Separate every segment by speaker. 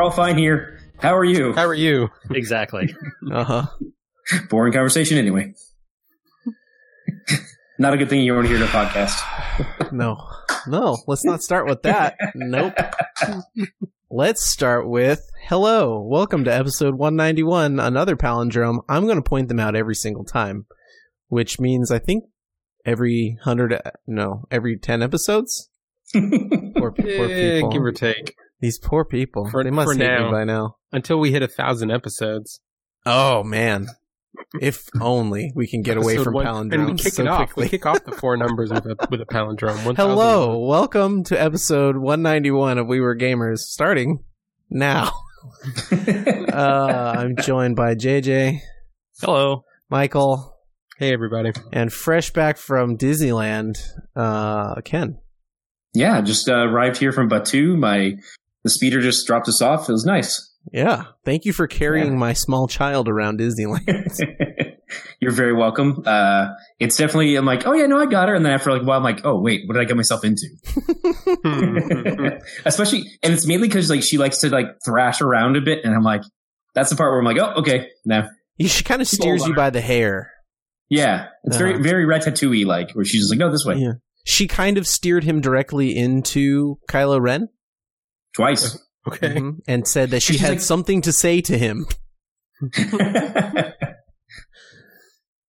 Speaker 1: We're all fine here. How are you?
Speaker 2: How are you?
Speaker 3: Exactly.
Speaker 4: Uh huh.
Speaker 1: Boring conversation anyway. Not a good thing you want to hear in a podcast.
Speaker 4: No, no. Let's not start with that. Nope. Let's start with hello. Welcome to episode 191, another palindrome. I'm going to point them out every single time, which means I think every hundred, no, every ten episodes. Poor, poor
Speaker 2: Eh,
Speaker 4: people.
Speaker 2: give or take.
Speaker 4: These poor people.
Speaker 2: For-
Speaker 4: they must
Speaker 2: for
Speaker 4: hate
Speaker 2: now.
Speaker 4: me by now.
Speaker 2: Until we hit a thousand episodes.
Speaker 4: Oh man, if only we can get away from
Speaker 2: one-
Speaker 4: palindromes
Speaker 2: And we kick
Speaker 4: so
Speaker 2: it off.
Speaker 4: quickly.
Speaker 2: We kick off the four numbers with a with a palindrome. 1000.
Speaker 4: Hello, welcome to episode 191 of We Were Gamers, starting now. Uh, I'm joined by JJ,
Speaker 3: Hello.
Speaker 4: Michael,
Speaker 2: Hey everybody.
Speaker 4: and fresh back from Disneyland, uh, Ken.
Speaker 1: yeah, just uh, arrived here from Batuu. My the speeder just dropped us off. It was nice.
Speaker 4: Yeah, thank you for carrying
Speaker 1: Yeah.
Speaker 4: my small child around Disneyland.
Speaker 1: You're very welcome. Uh, it's definitely. I'm like, oh yeah, no, I got her. And then after like a while, I'm like, oh wait, what did I get myself into? Especially, and it's mainly because like she likes to like thrash around a bit, and I'm like, that's the part where I'm like, oh okay, no,
Speaker 4: she kind of steers you by the hair.
Speaker 1: yeah, it's very
Speaker 4: Uh-huh.
Speaker 1: very Ratatouille like, where she's just like, no, this way,
Speaker 4: Yeah. She kind of steered him directly into Kylo Ren
Speaker 1: twice.
Speaker 2: okay.
Speaker 4: mhm, and said that she had
Speaker 1: like-
Speaker 4: something to say to him.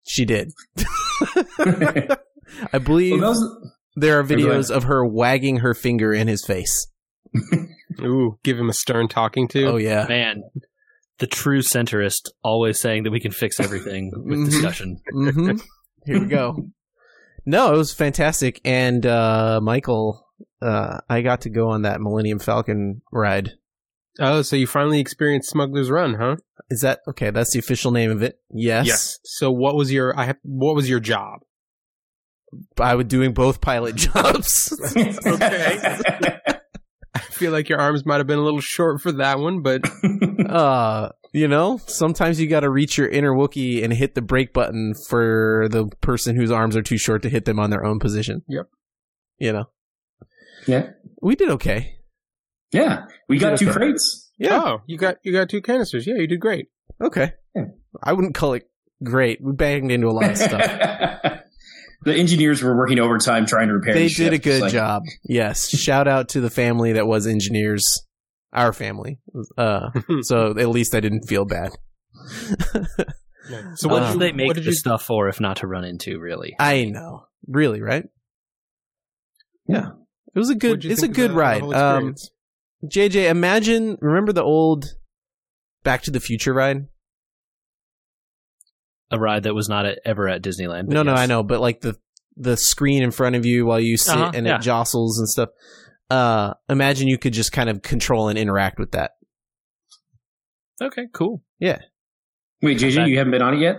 Speaker 4: She did. I believe
Speaker 1: Well, that was-
Speaker 4: there are videos of her wagging her finger in his face.
Speaker 2: Ooh, give him a stern talking to.
Speaker 4: Oh yeah.
Speaker 3: Man, the true centrist always saying that we can fix everything with
Speaker 4: Mhm.
Speaker 3: discussion.
Speaker 4: hmm Here we go. No, it was fantastic. And uh, Michael, uh, I got to go on that Millennium Falcon ride.
Speaker 2: Oh, so you finally experienced Smuggler's Run, huh?
Speaker 4: Is that okay? That's the official name of it. Yes. Yes.
Speaker 2: So what was your I have what was your job?
Speaker 4: I was doing both pilot jobs. Okay.
Speaker 2: I feel like your arms might have been a little short for that one, but
Speaker 4: uh, you know, sometimes you got to reach your inner Wookiee and hit the brake button for the person whose arms are too short to hit them on their own position.
Speaker 2: Yep.
Speaker 4: You know,
Speaker 1: yeah,
Speaker 4: we did okay.
Speaker 1: yeah, we got two
Speaker 4: okay.
Speaker 1: crates.
Speaker 4: Yeah.
Speaker 2: oh, you got you got two canisters. Yeah, you did great.
Speaker 4: Okay.
Speaker 1: Yeah.
Speaker 4: I wouldn't call it great. We banged into a lot of stuff.
Speaker 1: the engineers were working overtime trying to repair.
Speaker 4: they
Speaker 1: the
Speaker 4: did a good
Speaker 1: like,
Speaker 4: job. Yes. Shout out to the family that was engineers. Our family. Uh, so at least I didn't feel bad.
Speaker 2: so
Speaker 3: What
Speaker 2: what
Speaker 4: Uh,
Speaker 3: did
Speaker 2: did
Speaker 3: they make
Speaker 2: what
Speaker 3: the
Speaker 2: you
Speaker 3: stuff for if not to run into, really?
Speaker 4: I know. Really, right? Yeah. It was a good
Speaker 2: what'd you
Speaker 4: it's a good
Speaker 2: the- the
Speaker 4: ride.
Speaker 2: whole
Speaker 4: Um? JJ, imagine remember the old Back to the Future ride?
Speaker 3: A ride that was not at, ever at Disneyland. but
Speaker 4: No, no. I know, but like the the screen in front of you while you sit
Speaker 3: Uh-huh,
Speaker 4: and
Speaker 3: yeah.
Speaker 4: it jostles and stuff. Uh imagine you could just kind of control and interact with that.
Speaker 3: Okay, cool. Yeah.
Speaker 1: Wait, JJ, you haven't been on it yet?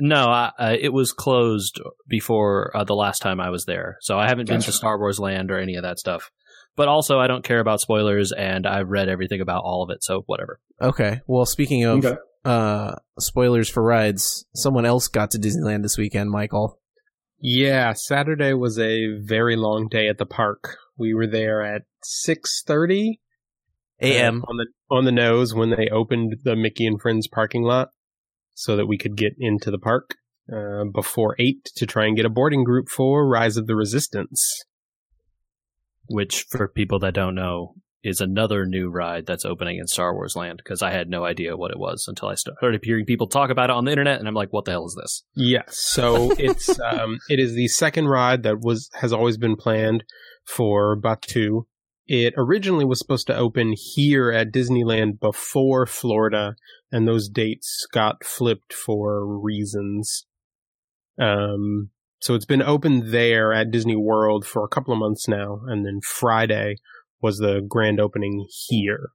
Speaker 3: No, I, uh, it was closed before uh, the last time I was there, so I haven't been to Star Wars Land or any of that stuff. But also, I don't care about spoilers, and I've read everything about all of it, so whatever.
Speaker 4: Okay. Well, speaking of
Speaker 1: Okay.
Speaker 4: uh spoilers for rides, someone else got to Disneyland this weekend, Michael.
Speaker 2: Yeah, Saturday was a very long day at the park. We were there at six thirty
Speaker 4: AM.
Speaker 2: on the on the nose when they opened the Mickey and Friends parking lot, so that we could get into the park uh, before eight to try and get a boarding group for Rise of the Resistance.
Speaker 3: Which, for people that don't know, is another new ride that's opening in Star Wars Land, because I had no idea what it was until I started hearing people talk about it on the internet, and I'm like, what the hell is this?
Speaker 2: Yes, so it's um, it is the second ride that was has always been planned for Batuu. It originally was supposed to open here at Disneyland before Florida, and those dates got flipped for reasons. Um, so it's been open there at Disney World for a couple of months now, and then Friday was the grand opening here.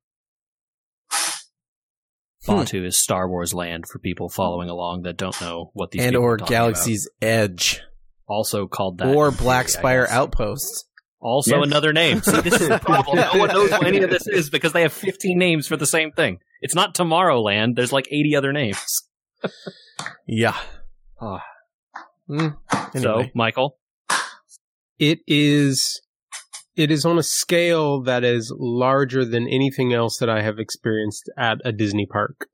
Speaker 4: Hmm.
Speaker 3: Batuu is Star Wars Land for people following along that don't know what these
Speaker 4: and
Speaker 3: people
Speaker 4: or
Speaker 3: are talking
Speaker 4: Galaxy's Edge
Speaker 3: also called that,
Speaker 4: or Black Spire
Speaker 3: guess.
Speaker 4: Outpost.
Speaker 3: Also
Speaker 1: Yes.
Speaker 3: another name. See, this is the problem. No one knows what any of this is because they have 15 names for the same thing. It's not Tomorrowland. There's like 80 other names.
Speaker 4: Yeah.
Speaker 3: Ah.
Speaker 4: Mm,
Speaker 3: So. Michael,
Speaker 2: It is it is on a scale that is larger than anything else that I have experienced at a Disney park.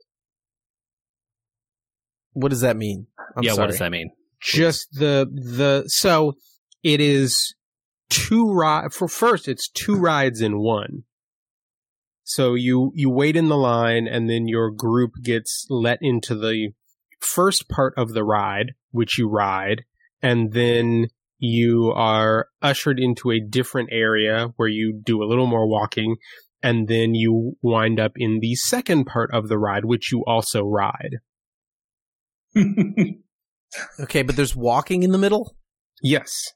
Speaker 4: What does that mean? I'm
Speaker 3: yeah,
Speaker 4: sorry.
Speaker 3: what does that mean?
Speaker 2: Just the the so it is two ride for first it's two rides in one. So you you wait in the line and then your group gets let into the first part of the ride which you ride and then you are ushered into a different area where you do a little more walking and then you wind up in the second part of the ride which you also ride.
Speaker 4: Okay, but there's walking in the middle.
Speaker 2: Yes.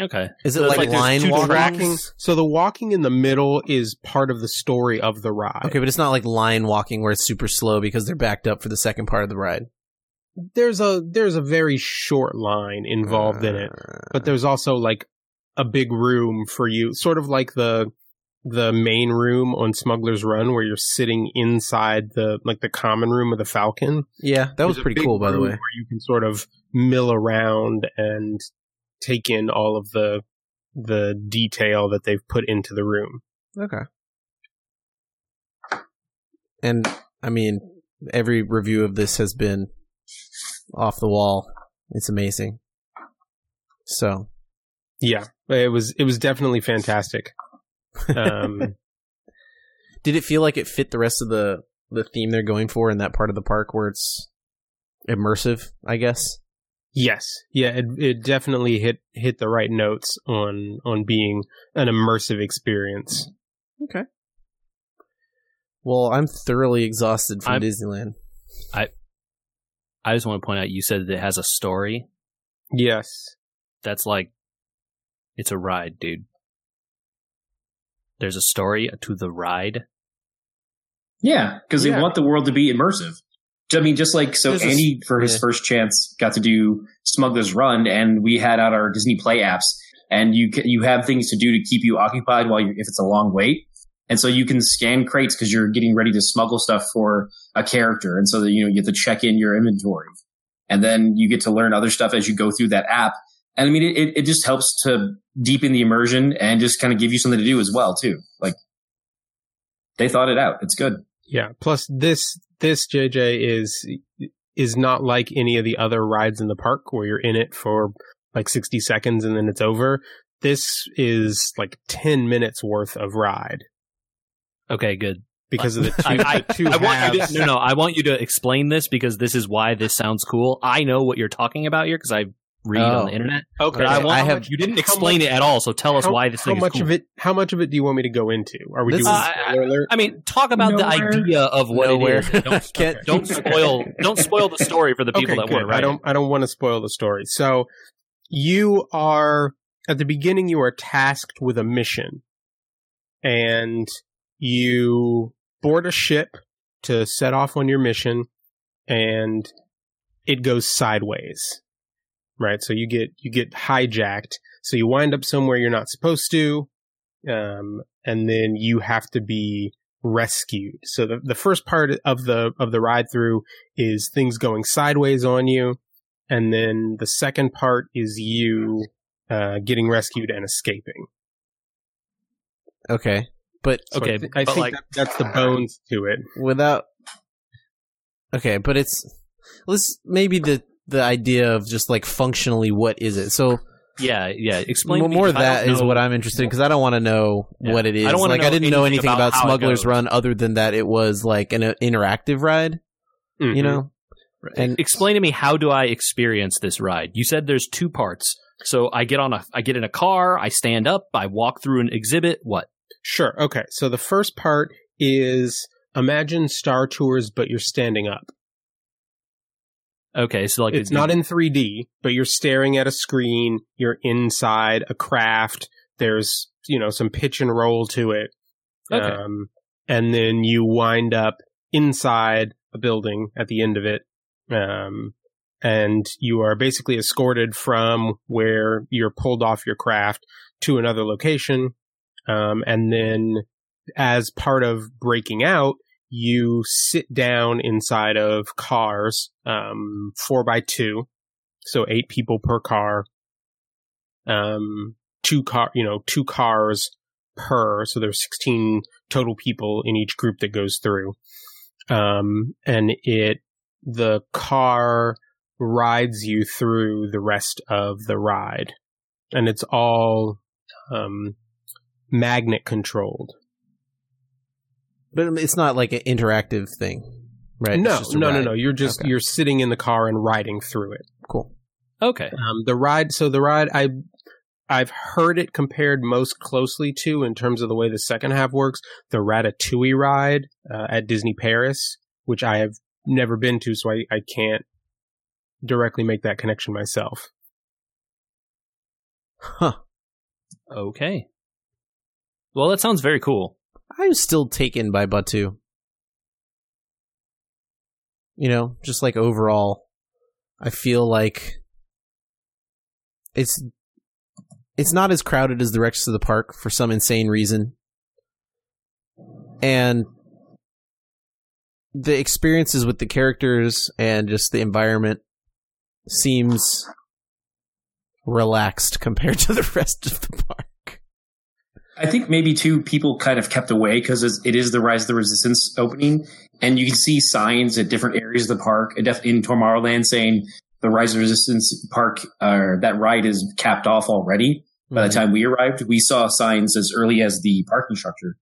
Speaker 3: Okay.
Speaker 4: Is it
Speaker 3: So
Speaker 4: like,
Speaker 3: like
Speaker 4: line walking?
Speaker 2: So the walking in the middle is part of the story of the ride.
Speaker 4: Okay, but it's not like line walking where it's super slow because they're backed up for the second part of the ride.
Speaker 2: There's a there's a very short line involved in it,
Speaker 4: Uh,
Speaker 2: but there's also like a big room for you, sort of like the the main room on Smuggler's Run where you're sitting inside the like the common room of the Falcon.
Speaker 4: yeah, that was
Speaker 2: There's
Speaker 4: pretty cool, by the way.
Speaker 2: Where you can sort of mill around and take in all of the the detail that they've put into the room.
Speaker 4: Okay. And I mean, every review of this has been off the wall. It's amazing. So,
Speaker 2: Yeah, it was it was definitely fantastic. Um,
Speaker 4: did it feel like it fit the rest of the the theme they're going for in that part of the park where it's immersive? I guess.
Speaker 2: Yes, yeah, it it definitely hit hit the right notes on on being an immersive experience.
Speaker 4: Okay. Well, I'm thoroughly exhausted from
Speaker 3: I'm-
Speaker 4: Disneyland.
Speaker 3: I I just want to point out you said that it has a story.
Speaker 2: Yes,
Speaker 3: That's like it's a ride, dude. There's a story to the ride.
Speaker 1: yeah, because
Speaker 2: Yeah.
Speaker 1: they want the world to be immersive. I mean, just like so,
Speaker 4: There's a-
Speaker 1: Andy for his
Speaker 4: yeah.
Speaker 1: first chance got to do Smuggler's Run, and we had out our Disney Play apps, and you you have things to do to keep you occupied while you're if it's a long wait, and so you can scan crates because you're getting ready to smuggle stuff for a character, and so that you know you have to check in your inventory, and then you get to learn other stuff as you go through that app. And I mean, it, it, it just helps to deepen the immersion and just kind of give you something to do as well, too. Like they thought it out. It's good.
Speaker 2: yeah. Plus, this this JJ is is not like any of the other rides in the park where you're in it for like sixty seconds and then it's over. This is like ten minutes worth of ride
Speaker 3: Okay, good.
Speaker 2: because of the two,
Speaker 3: I,
Speaker 2: the two
Speaker 3: I, I want you to, no, no, I want you to explain this because this is why this sounds cool. I know what you're talking about here because I read
Speaker 4: Oh.
Speaker 3: on the oh. internet.
Speaker 2: Okay,
Speaker 3: But I want,
Speaker 4: I have-
Speaker 3: you didn't explain
Speaker 2: much-
Speaker 3: it at all, so tell us
Speaker 2: how,
Speaker 3: why this
Speaker 2: how
Speaker 3: thing
Speaker 2: much
Speaker 3: is cool.
Speaker 2: of it how much of it do you want me to go into are we
Speaker 4: This
Speaker 2: doing
Speaker 3: is-
Speaker 2: spoiler alert
Speaker 3: I mean, talk about
Speaker 1: Nowhere.
Speaker 3: the idea of what
Speaker 4: Nowhere.
Speaker 3: it is. Don't,
Speaker 4: Can't-
Speaker 3: don't spoil don't spoil the story for the people
Speaker 2: okay
Speaker 3: that
Speaker 2: good.
Speaker 3: want to write
Speaker 2: i don't i don't want to spoil the story so you are at the beginning you are tasked with a mission and you board a ship to set off on your mission and it goes sideways right? So you get you get hijacked. So you wind up somewhere you're not supposed to um, and then you have to be rescued. So the, the first part of the of the ride through is things going sideways on you and then the second part is you uh, getting rescued and escaping.
Speaker 4: Okay, but
Speaker 2: So
Speaker 3: Okay,
Speaker 2: I, thi- I
Speaker 3: but
Speaker 2: think
Speaker 3: like-
Speaker 2: that, that's the bones to it.
Speaker 4: Without okay but it's let's maybe the the idea of just like functionally what is it so
Speaker 3: Yeah, yeah. Explain
Speaker 4: more,
Speaker 3: to me,
Speaker 4: more of
Speaker 3: 'cause I
Speaker 4: that
Speaker 3: don't
Speaker 4: is
Speaker 3: know-
Speaker 4: what i'm interested in because i don't want to know
Speaker 3: Yeah.
Speaker 4: what it is
Speaker 3: I don't wanna
Speaker 4: like i didn't know
Speaker 3: anything
Speaker 4: anything
Speaker 3: about
Speaker 4: about, smugglers run other than that it was like an uh, interactive ride you
Speaker 2: Mhm.
Speaker 4: know and
Speaker 3: Explain to me how do I experience this ride? You said there's two parts. So I get on a I get in a car, I stand up, I walk through an exhibit. What?
Speaker 2: Sure. Okay. So the first part is imagine Star Tours, but you're standing up.
Speaker 3: Okay, so like
Speaker 2: it's
Speaker 3: the-
Speaker 2: not in 3D, but you're staring at a screen. You're inside a craft. There's, you know, some pitch and roll to it.
Speaker 3: Okay.
Speaker 2: Um, and then you wind up inside a building at the end of it. Um, and you are basically escorted from where you're pulled off your craft to another location. Um, and then as part of breaking out, you sit down inside of cars, um, four by two, so eight people per car. Um, two car, you know, two cars per. So there's 16 total people in each group that goes through. Um, and it, the car rides you through the rest of the ride. And it's all, um, magnet controlled.
Speaker 4: But it's not like an interactive thing, right?
Speaker 2: No, no, no, no. You're just,
Speaker 4: Okay.
Speaker 2: you're sitting in the car and riding through it.
Speaker 4: Cool.
Speaker 3: Okay.
Speaker 2: Um, the ride, so the ride, I, I've heard it compared most closely to, in terms of the way the second half works, the Ratatouille ride uh, at Disney Paris, which I have never been to, so I, I can't directly make that connection myself.
Speaker 4: Huh.
Speaker 3: Okay. Well, that sounds very cool.
Speaker 4: I'm still taken by Batuu. You know, just like overall, I feel like it's it's not as crowded as the rest of the park for some insane reason. And the experiences with the characters and just the environment seems relaxed compared to the rest of the park.
Speaker 1: I think maybe too people kind of kept away because it is the Rise of the Resistance opening, and you can see signs at different areas of the park in Tomorrowland saying the Rise of the Resistance park uh, that ride is capped off already. By the time we arrived, we saw signs as early as the parking structure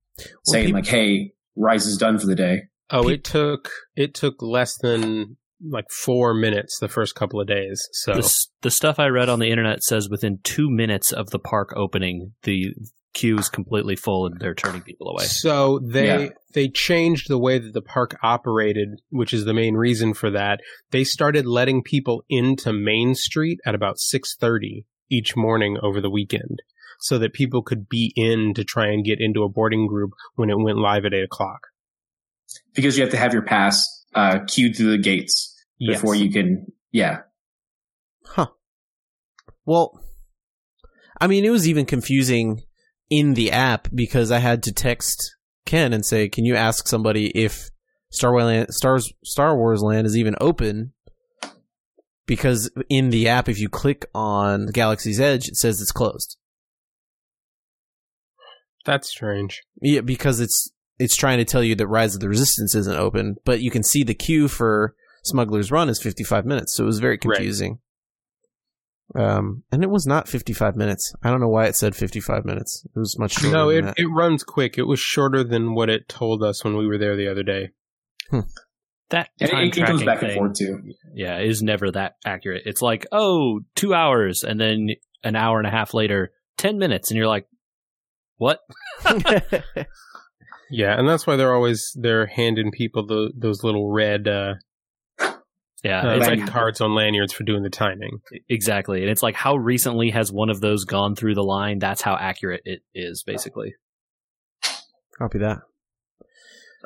Speaker 1: saying
Speaker 4: peop-
Speaker 1: like, "Hey, Rise is done for the day."
Speaker 2: Oh, it took it took less than like four minutes the first couple of days. So
Speaker 3: The, the stuff I read on the internet says within two minutes of the park opening, the queue is completely full and they're turning people away.
Speaker 2: So they
Speaker 1: Yeah.
Speaker 2: they changed the way that the park operated, which is the main reason for that. They started letting people into Main Street at about 6:30 each morning over the weekend so that people could be in to try and get into a boarding group when it went live at 8 o'clock.
Speaker 1: because you have to have your pass uh, queued through the gates
Speaker 2: Yes.
Speaker 1: before you can. Yeah,
Speaker 4: Huh. Well, I mean, it was even confusing in the app because I had to text Ken and say, "Can you ask somebody if Star Wars Land, Stars, Star Wars Land is even open?" Because in the app, if you click on Galaxy's Edge, it says it's closed.
Speaker 2: That's strange.
Speaker 4: Yeah, because it's it's trying to tell you that Rise of the Resistance isn't open, but you can see the queue for Smuggler's Run is 55 minutes, so it was very
Speaker 2: Right.
Speaker 4: confusing. Um, and it was not 55 minutes. I don't know why it said 55 minutes. It was much shorter.
Speaker 2: No,
Speaker 4: than
Speaker 2: it,
Speaker 4: that.
Speaker 2: it runs quick. It was shorter than what it told us when we were there the other day.
Speaker 3: That time
Speaker 1: it, it goes
Speaker 3: tracking
Speaker 1: back
Speaker 3: thing,
Speaker 1: and forth too.
Speaker 3: yeah, is never that accurate. It's like, oh, two hours, and then an hour and a half later, ten minutes, and you're like, what?
Speaker 2: Yeah, and that's why they're always they're handing people the, those little red uh,
Speaker 3: Yeah,
Speaker 2: uh,
Speaker 3: it's
Speaker 2: red
Speaker 3: like
Speaker 2: cards on lanyards for doing the timing.
Speaker 3: exactly, and it's like, how recently has one of those gone through the line? That's how accurate it is, basically.
Speaker 4: Copy that.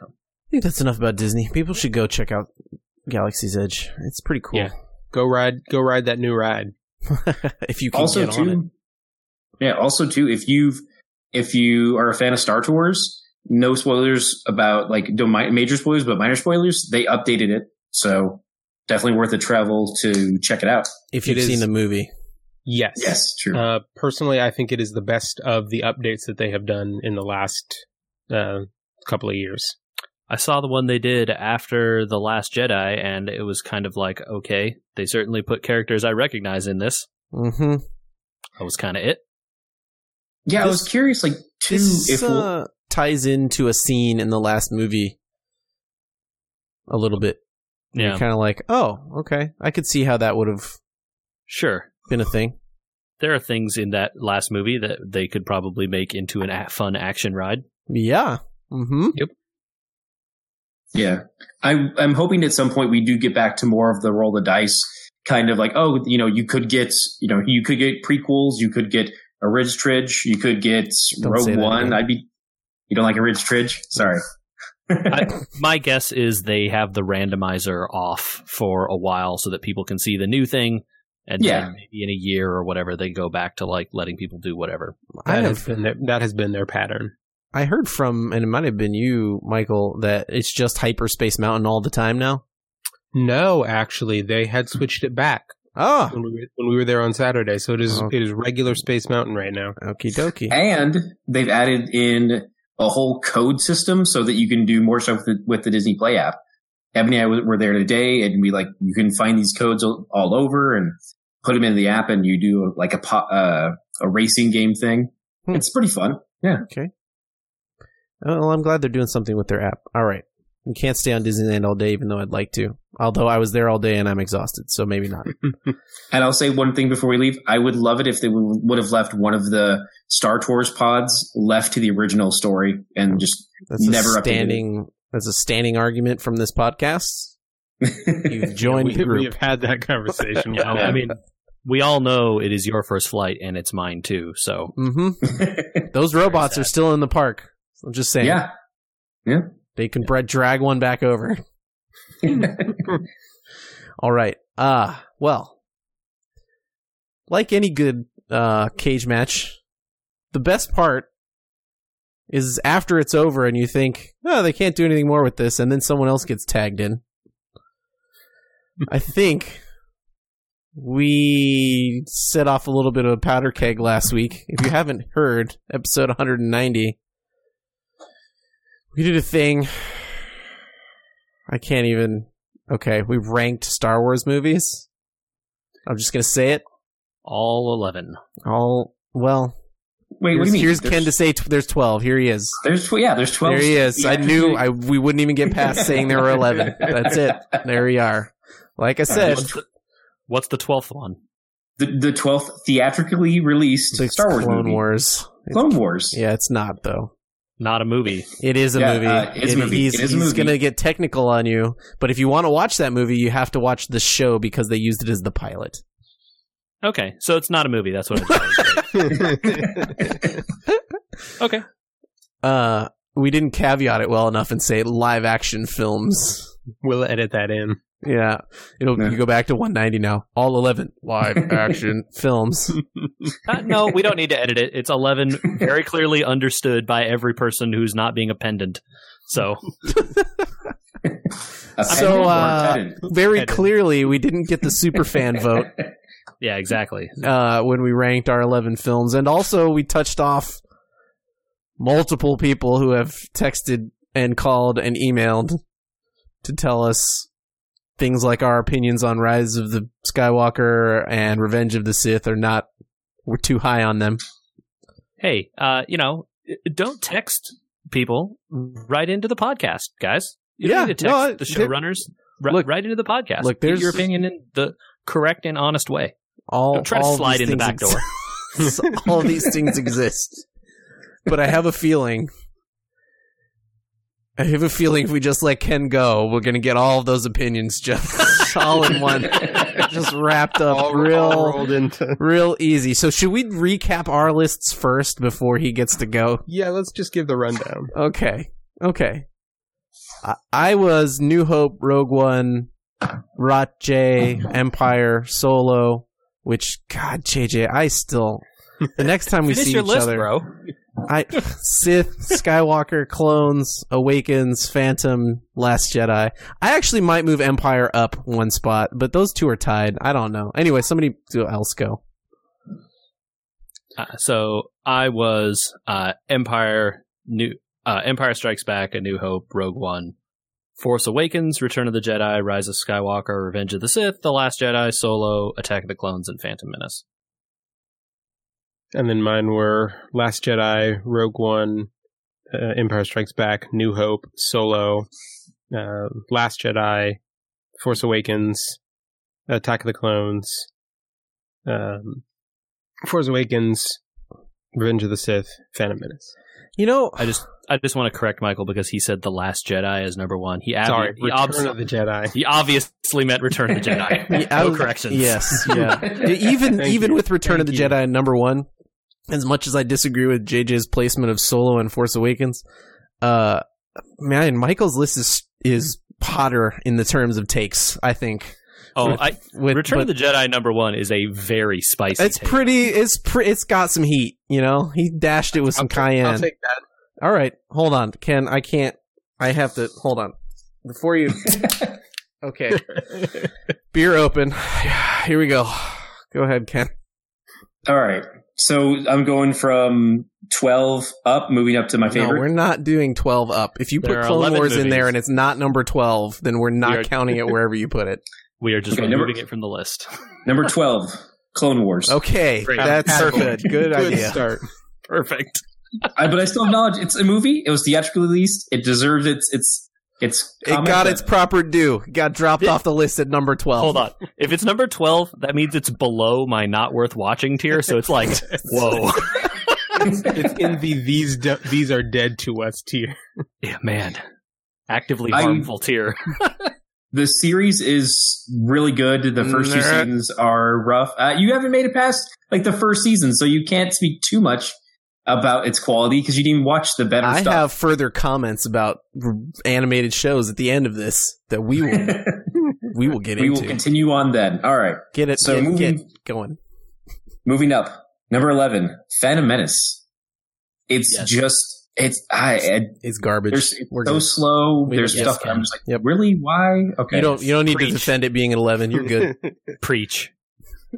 Speaker 4: I think that's enough about Disney. People should go check out Galaxy's Edge. It's pretty cool.
Speaker 2: Yeah. Go ride, go ride that new ride.
Speaker 4: if you can
Speaker 1: also
Speaker 4: get on it.
Speaker 1: too yeah also too if you've if you are a fan of star tours no spoilers about like no mi- major spoilers but minor spoilers they updated it so definitely worth the travel to check it out
Speaker 4: If you've seen the movie.
Speaker 2: Yes,
Speaker 1: yes true
Speaker 2: Uh, personally, I think it is the best of the updates that they have done in the last uh, couple of years.
Speaker 3: I saw the one they did after The Last Jedi, and it was kind of like, okay, they certainly put characters I recognize in this.
Speaker 4: Mm-hmm.
Speaker 3: That was kind of it.
Speaker 1: yeah i was curious like too
Speaker 4: This
Speaker 1: if we'll,
Speaker 4: uh, ties into a scene in the last movie a little bit.
Speaker 3: Yeah,
Speaker 4: Kind of like, oh, okay. I could see how that would have
Speaker 3: sure.
Speaker 4: been a thing.
Speaker 3: There are things in that last movie that they could probably make into an a- fun action ride.
Speaker 4: Yeah. Mm-hmm. Yep.
Speaker 1: Yeah. I, I'm hoping at some point we do get back to more of the roll the dice kind of like, oh, you know, you could get, you know, you could get prequels, you could get a Ridge Tridge, you could get
Speaker 4: Don't
Speaker 1: Rogue One.
Speaker 4: again.
Speaker 1: I'd be, you don't like a Ridge Tridge? Sorry.
Speaker 3: I, my guess is they have the randomizer off for a while so that people can see the new thing, and
Speaker 1: Yeah.
Speaker 3: then maybe in a year or whatever they go back to like letting people do whatever.
Speaker 4: I
Speaker 2: That
Speaker 4: have
Speaker 2: has been their, that has been their pattern.
Speaker 4: I heard from, and it might have been you, Michael, that it's just Hyperspace Mountain all the time now.
Speaker 2: No, actually, they had switched it back.
Speaker 4: Oh,
Speaker 2: when we were, when we were there on Saturday. So it is
Speaker 4: Oh.
Speaker 2: it is regular Space Mountain right now.
Speaker 4: okie dokie.
Speaker 1: And they've added in a whole code system so that you can do more stuff with the, with the Disney Play app. Ebony and I were there today, and we like you can find these codes all over and put them in the app, and you do like a po- uh, a racing game thing.
Speaker 4: Hmm.
Speaker 1: It's pretty fun. Yeah. Okay.
Speaker 4: Oh, well, I'm glad they're doing something with their app. All right. You can't stay on Disneyland all day, even though I'd like to. Although I was there all day and I'm exhausted, so maybe not.
Speaker 1: And I'll say one thing before we leave. I would love it if they would have left one of the Star Tours pods left to the original story and just
Speaker 4: That's
Speaker 1: Never
Speaker 4: a
Speaker 1: updated.
Speaker 4: That's a standing argument from this podcast. You've joined
Speaker 2: we,
Speaker 4: the
Speaker 2: we
Speaker 4: group.
Speaker 2: have had that conversation.
Speaker 3: Yeah, I mean, we all know it is your first flight and it's mine too. So
Speaker 4: Mm-hmm. Those robots are still in the park. I'm just saying.
Speaker 1: yeah. Yeah.
Speaker 4: They can bra- drag one back over. All right. Uh, well, like any good uh, cage match, the best part is after it's over and you think, oh, they can't do anything more with this, and then someone else gets tagged in. I think we set off a little bit of a powder keg last week. If you haven't heard episode 190, we did a thing. I can't even. Okay, we ranked Star Wars movies. I'm just gonna say it.
Speaker 3: all 11.
Speaker 4: All well.
Speaker 1: Wait, what
Speaker 4: here's
Speaker 1: do you mean?
Speaker 4: here's
Speaker 1: There's-
Speaker 4: Ken to say t- there's 12. Here he is.
Speaker 1: There's tw- yeah, there's twelve.
Speaker 4: There he is. I knew I we wouldn't even get past saying there were 11. That's it. There we are. Like I said,
Speaker 3: What's the, what's the 12th one?
Speaker 1: the the twelfth theatrically released
Speaker 4: it's
Speaker 1: Star Wars
Speaker 4: Clone
Speaker 1: movie.
Speaker 4: Wars.
Speaker 1: Clone Wars.
Speaker 4: Yeah, it's not though.
Speaker 3: Not a movie.
Speaker 4: It is a
Speaker 1: Yeah,
Speaker 4: movie.
Speaker 1: uh, it's a
Speaker 4: It-
Speaker 1: movie.
Speaker 4: He's,
Speaker 1: It is a
Speaker 4: he's gonna get technical on you, but if you want to watch that movie, you have to watch the show because they used it as the pilot.
Speaker 3: Okay, so it's not a movie. That's what it is. okay.
Speaker 4: Uh, we didn't caveat it well enough and say live action films.
Speaker 2: we'll edit that in.
Speaker 4: Yeah, it'll
Speaker 1: Yeah.
Speaker 4: you go back to 190 now. All 11 live action films.
Speaker 3: Uh, no, we don't need to edit it. It's 11, very clearly understood by every person who's not being a pendant. So,
Speaker 4: So,
Speaker 1: pendant or a
Speaker 4: uh. Very
Speaker 2: Headed.
Speaker 4: clearly, we didn't get the super fan vote
Speaker 3: yeah, exactly.
Speaker 4: uh, when we ranked our 11 films, and also we touched off multiple people who have texted and called and emailed to tell us things like our opinions on Rise of the Skywalker and Revenge of the Sith are not we're too high on them.
Speaker 3: Hey, uh, you know, don't text people right into the podcast, guys. You don't
Speaker 4: Yeah,
Speaker 3: need to
Speaker 4: no,
Speaker 3: text the
Speaker 4: there-
Speaker 3: showrunners
Speaker 4: Look-
Speaker 3: right into the podcast.
Speaker 4: look, there's-
Speaker 3: your opinion in the correct and honest way.
Speaker 4: All
Speaker 3: Don't try to
Speaker 4: all
Speaker 3: slide
Speaker 4: these
Speaker 3: in the
Speaker 4: things
Speaker 3: back door.
Speaker 4: all these things exist, but I have a feeling. I have a feeling if we just let Ken go, we're gonna get all of those opinions just all in one, just wrapped up
Speaker 2: All,
Speaker 4: real,
Speaker 2: all rolled into.
Speaker 4: real easy. So should we recap our lists first before he gets to go?
Speaker 2: Yeah, let's just give the rundown.
Speaker 4: Okay, okay. I, I was New Hope, Rogue One, Rot J, Empire, Solo. Which God, JJ, I still. The next time we see
Speaker 3: your
Speaker 4: each
Speaker 3: list,
Speaker 4: other,
Speaker 3: bro.
Speaker 4: I Sith, Skywalker, Clones, Awakens, Phantom, Last Jedi. I actually might move Empire up one spot, but those two are tied. I don't know. Anyway, somebody else go.
Speaker 3: Uh, so I was uh, Empire, New uh, Empire Strikes Back, A New Hope, Rogue One, Force Awakens, Return of the Jedi, Rise of Skywalker, Revenge of the Sith, The Last Jedi, Solo, Attack of the Clones, and Phantom Menace.
Speaker 2: And then mine were Last Jedi, Rogue One, uh, Empire Strikes Back, New Hope, Solo, uh, Last Jedi, Force Awakens, Attack of the Clones, um, Force Awakens, Revenge of the Sith, Phantom Menace.
Speaker 4: You know,
Speaker 3: I just I just want to correct Michael because he said The Last Jedi is number one. He, obvi-
Speaker 2: Sorry,
Speaker 3: he,
Speaker 2: Return
Speaker 3: obs-
Speaker 2: of the Jedi.
Speaker 3: he obviously meant Return of the Jedi.
Speaker 4: Yeah, I
Speaker 3: no
Speaker 4: was-
Speaker 3: corrections.
Speaker 4: Yes, yeah. even
Speaker 2: Thank
Speaker 4: even
Speaker 2: you.
Speaker 4: with Return of the
Speaker 2: you.
Speaker 4: Jedi number one, as much as I disagree with JJ's placement of Solo and Force Awakens, uh, man, Michael's list is is hotter in the terms of takes. I think.
Speaker 3: Oh,
Speaker 4: With-
Speaker 3: I,
Speaker 4: with,
Speaker 3: Return
Speaker 4: but
Speaker 3: of the Jedi number one is a very spicy.
Speaker 4: it's
Speaker 3: take.
Speaker 4: pretty. It's pre- It's got some heat. You know, he dashed it with some
Speaker 2: I'll take-
Speaker 4: cayenne.
Speaker 2: I'll take that.
Speaker 4: All right, hold on, Ken. I can't. I have to hold on before you. Okay. Beer open. Here we go. Go ahead, Ken.
Speaker 1: All right. So I'm going from 12 up, moving up to my favorite.
Speaker 4: No,
Speaker 1: favorite.
Speaker 4: we're not doing 12 up. If you
Speaker 3: There
Speaker 4: put Clone
Speaker 3: 11
Speaker 4: Wars in there and it's not number 12, then we're not
Speaker 3: We are-
Speaker 4: counting it wherever you put it.
Speaker 3: We are just
Speaker 1: Okay, number-
Speaker 3: removing it from the list.
Speaker 1: Number 12, Clone Wars.
Speaker 4: Okay,
Speaker 3: Great.
Speaker 4: that's
Speaker 2: Perfect.
Speaker 4: good. Good idea.
Speaker 2: start.
Speaker 3: Perfect.
Speaker 1: I, but I still acknowledge it's a movie. It was theatrically released. It deserves its its its.
Speaker 4: It got
Speaker 1: but-
Speaker 4: its proper due. It got dropped
Speaker 3: Yeah.
Speaker 4: off the list at number 12.
Speaker 3: Hold on. If it's number 12, that means it's below my not worth watching tier. So it's like, whoa.
Speaker 2: It's in the these de- these are dead to us tier.
Speaker 3: Yeah, man. Actively
Speaker 1: I-
Speaker 3: harmful tier.
Speaker 1: The series is really good. The first two seasons are rough. Uh, you haven't made it past like the first season, so you can't speak too much about its quality because you didn't watch the better
Speaker 4: I
Speaker 1: stuff.
Speaker 4: have further comments about animated shows at the end of this that we will we will get into.
Speaker 1: we will continue on then. All right.
Speaker 4: get it
Speaker 1: So
Speaker 4: get,
Speaker 1: moving-
Speaker 4: get going.
Speaker 1: Moving up, number eleven, Phantom Menace. It's
Speaker 3: Yes.
Speaker 1: just it's I, I
Speaker 4: It's garbage.
Speaker 1: there's it's
Speaker 4: We're
Speaker 1: so
Speaker 4: good.
Speaker 1: slow.
Speaker 4: We-
Speaker 1: There's stuff that I'm just like,
Speaker 4: Yep.
Speaker 1: really? Why? Okay.
Speaker 4: You don't you don't need
Speaker 3: Preach.
Speaker 4: to defend it being an 11. You're good.
Speaker 3: Preach.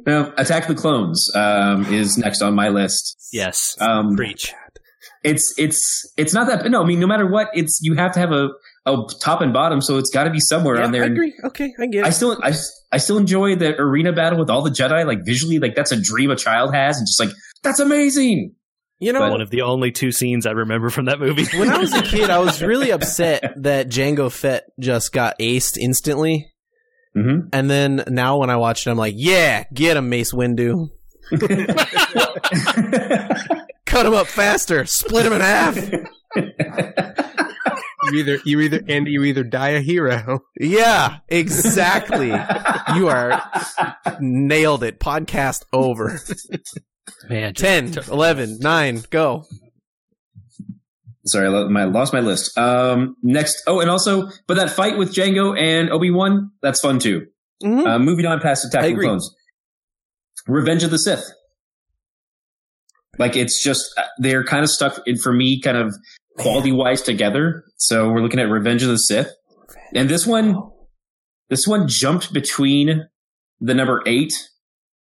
Speaker 1: Well, Attack of the Clones um, is next on my list.
Speaker 3: Yes.
Speaker 1: Um,
Speaker 3: Preach.
Speaker 1: it's it's it's not that. No, I mean, no matter what, it's you have to have a, a top and bottom, so it's got to be somewhere
Speaker 4: Yeah,
Speaker 1: on there.
Speaker 4: I agree. Okay, I get
Speaker 1: I still I, I still enjoy the arena battle with all the Jedi. Like visually, like that's a dream a child has, and just like that's amazing.
Speaker 4: You know,
Speaker 3: One of the only two scenes I remember from that movie.
Speaker 4: when I was a kid, I was really upset that Jango Fett just got aced instantly.
Speaker 1: Mm-hmm.
Speaker 4: And then now when I watch it, I'm like, yeah, get him, Mace Windu. Cut him up faster. Split him in half.
Speaker 2: You either you either and you either die a hero.
Speaker 4: Yeah, exactly. you are nailed it. Podcast over.
Speaker 3: Man, just
Speaker 4: 10, 11, 9, go.
Speaker 1: Sorry, I my, lost my list. Um, next. Oh, and also, but that fight with Jango and Obi Wan, that's fun too.
Speaker 4: Mhm.
Speaker 1: Uh, moving on past Attack of the. Clones. Revenge of the Sith. Like it's just uh, they're kind of stuck in for me, kind of quality wise together. So we're looking at Revenge of the Sith, and this one, this one jumped between the number eight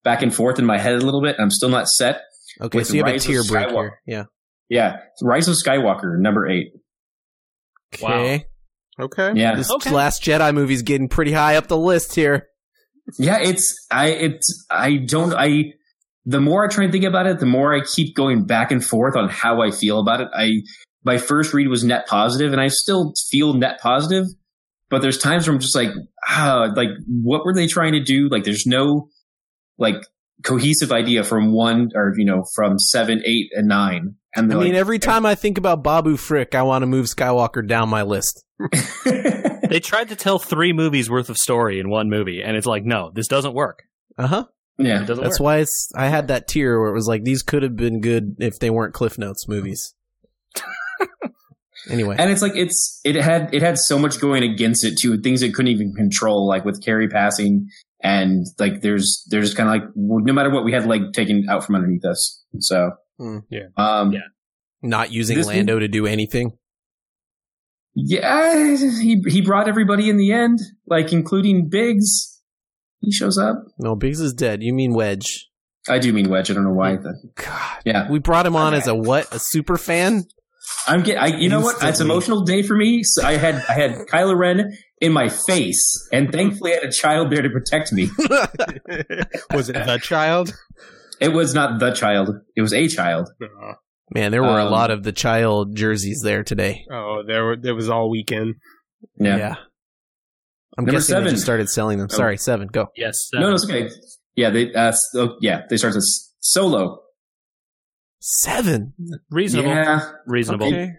Speaker 1: back and forth in my head a little bit. I'm still not set.
Speaker 4: Okay,
Speaker 1: With
Speaker 4: so you have a
Speaker 1: Rise of
Speaker 4: tier break here. Yeah.
Speaker 1: Yeah, Rise of Skywalker, number eight.
Speaker 3: Wow.
Speaker 4: Okay.
Speaker 2: Okay.
Speaker 1: Yeah,
Speaker 4: This
Speaker 3: Okay.
Speaker 4: Last Jedi movie's getting pretty high up the list here.
Speaker 1: Yeah, it's I it's I don't I the more I try and think about it, the more I keep going back and forth on how I feel about it. I my first read was net positive and I still feel net positive, but there's times where I'm just like, ah, like what were they trying to do? Like there's no like cohesive idea from one or you know, from seven, eight, and nine. And
Speaker 4: I mean,
Speaker 1: like,
Speaker 4: every time I think about Babu Frick, I want to move Skywalker down my list.
Speaker 3: they tried to tell three movies worth of story in one movie, and it's like, no, this doesn't work.
Speaker 4: Uh huh.
Speaker 1: yeah.
Speaker 3: It doesn't
Speaker 4: That's
Speaker 3: work.
Speaker 4: why it's. I had that tier where it was like these could have been good if they weren't Cliff Notes movies. anyway,
Speaker 1: And it's like it's it had it had so much going against it too, things it couldn't even control, like with Carrie passing, and like there's there's kind of like no matter what, we had like taken out from underneath us. So
Speaker 4: Hmm.
Speaker 2: Yeah.
Speaker 1: um,
Speaker 3: Yeah.
Speaker 4: not using
Speaker 1: this
Speaker 4: Lando to do anything.
Speaker 1: yeah, he he brought everybody in the end, like including Biggs. He shows up.
Speaker 4: No, Biggs is dead. You mean Wedge?
Speaker 1: I do mean Wedge. I don't know why.
Speaker 4: God,
Speaker 1: Yeah,
Speaker 4: we brought him on as a what? A super fan?
Speaker 1: I'm getting. I, you know what? It's an emotional day for me. So I had I had Kylo Ren in my face, and thankfully I had a child there to protect me.
Speaker 2: Was it the child?
Speaker 1: It was not the child; it was a child.
Speaker 4: Man, there were a
Speaker 1: Um,
Speaker 4: lot of the child jerseys there today.
Speaker 2: Oh, there were there was all weekend.
Speaker 1: Yeah. yeah.
Speaker 4: I'm
Speaker 1: Number
Speaker 4: guessing they
Speaker 1: seven.
Speaker 4: just started selling them.
Speaker 1: Oh.
Speaker 4: Sorry, seven. Go.
Speaker 3: Yes.
Speaker 1: No, no, it's okay. Yeah, they uh, so, yeah they start as solo.
Speaker 4: Seven.
Speaker 3: reasonable.
Speaker 1: Yeah,
Speaker 3: Reasonable.
Speaker 4: Okay.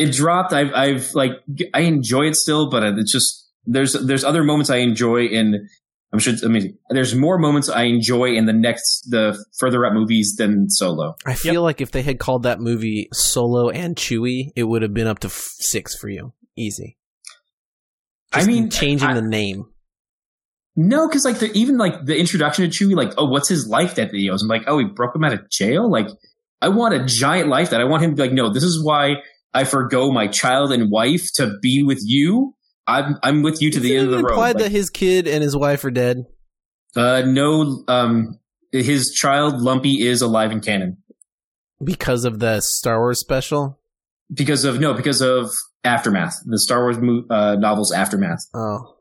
Speaker 1: It dropped. I've I've like I enjoy it still, but it's just there's there's other moments I enjoy in. I'm sure. I mean, there's more moments I enjoy in the next the further up movies than Solo.
Speaker 4: I feel like if they had called that movie Solo and Chewie, it would have been up to f- six for you. Easy.
Speaker 1: I mean,
Speaker 4: changing
Speaker 1: I-
Speaker 4: the name.
Speaker 1: No, because like the even like the introduction to Chewie, like oh, what's his life that he owes? I'm like, oh, he broke him out of jail. Like, I want a giant life that I want him to be like, no, this is why I forego my child and wife to be with you. I'm I'm with you to the
Speaker 4: Isn't
Speaker 1: end of the road.
Speaker 4: implied
Speaker 1: Like,
Speaker 4: that his kid and his wife are dead
Speaker 1: uh, no, um, his child Lumpy is alive in canon
Speaker 4: because of the Star Wars special.
Speaker 1: because of no because of aftermath, the Star Wars mo- uh, novels aftermath.
Speaker 4: Oh,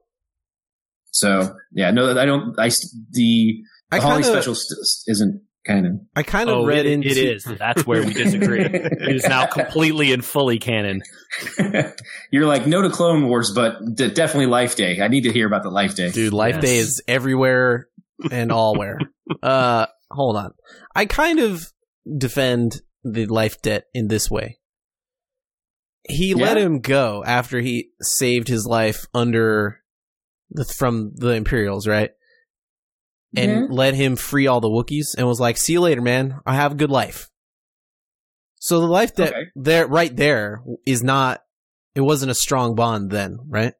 Speaker 1: So yeah, no, I don't. I the,
Speaker 4: I
Speaker 1: the
Speaker 4: of,
Speaker 1: special st- isn't canon.
Speaker 4: I kind of
Speaker 3: Oh,
Speaker 4: read
Speaker 3: it,
Speaker 4: into
Speaker 3: it is. That's where we disagree. it is now completely and fully canon.
Speaker 1: You're like no to Clone Wars, but d- definitely Life Day. I need to hear about the Life Day.
Speaker 4: Dude, Life
Speaker 3: Yes.
Speaker 4: Day is everywhere and allwhere. uh, hold on. I kind of defend the life debt in this way. He let him go after he saved his life under the from the Imperials, right? And
Speaker 1: Yeah.
Speaker 4: let him free all the Wookiees and was like, "See you later, man. I have a good life." So the life debt
Speaker 1: Okay.
Speaker 4: there, right there, is not. It wasn't a strong bond then, right?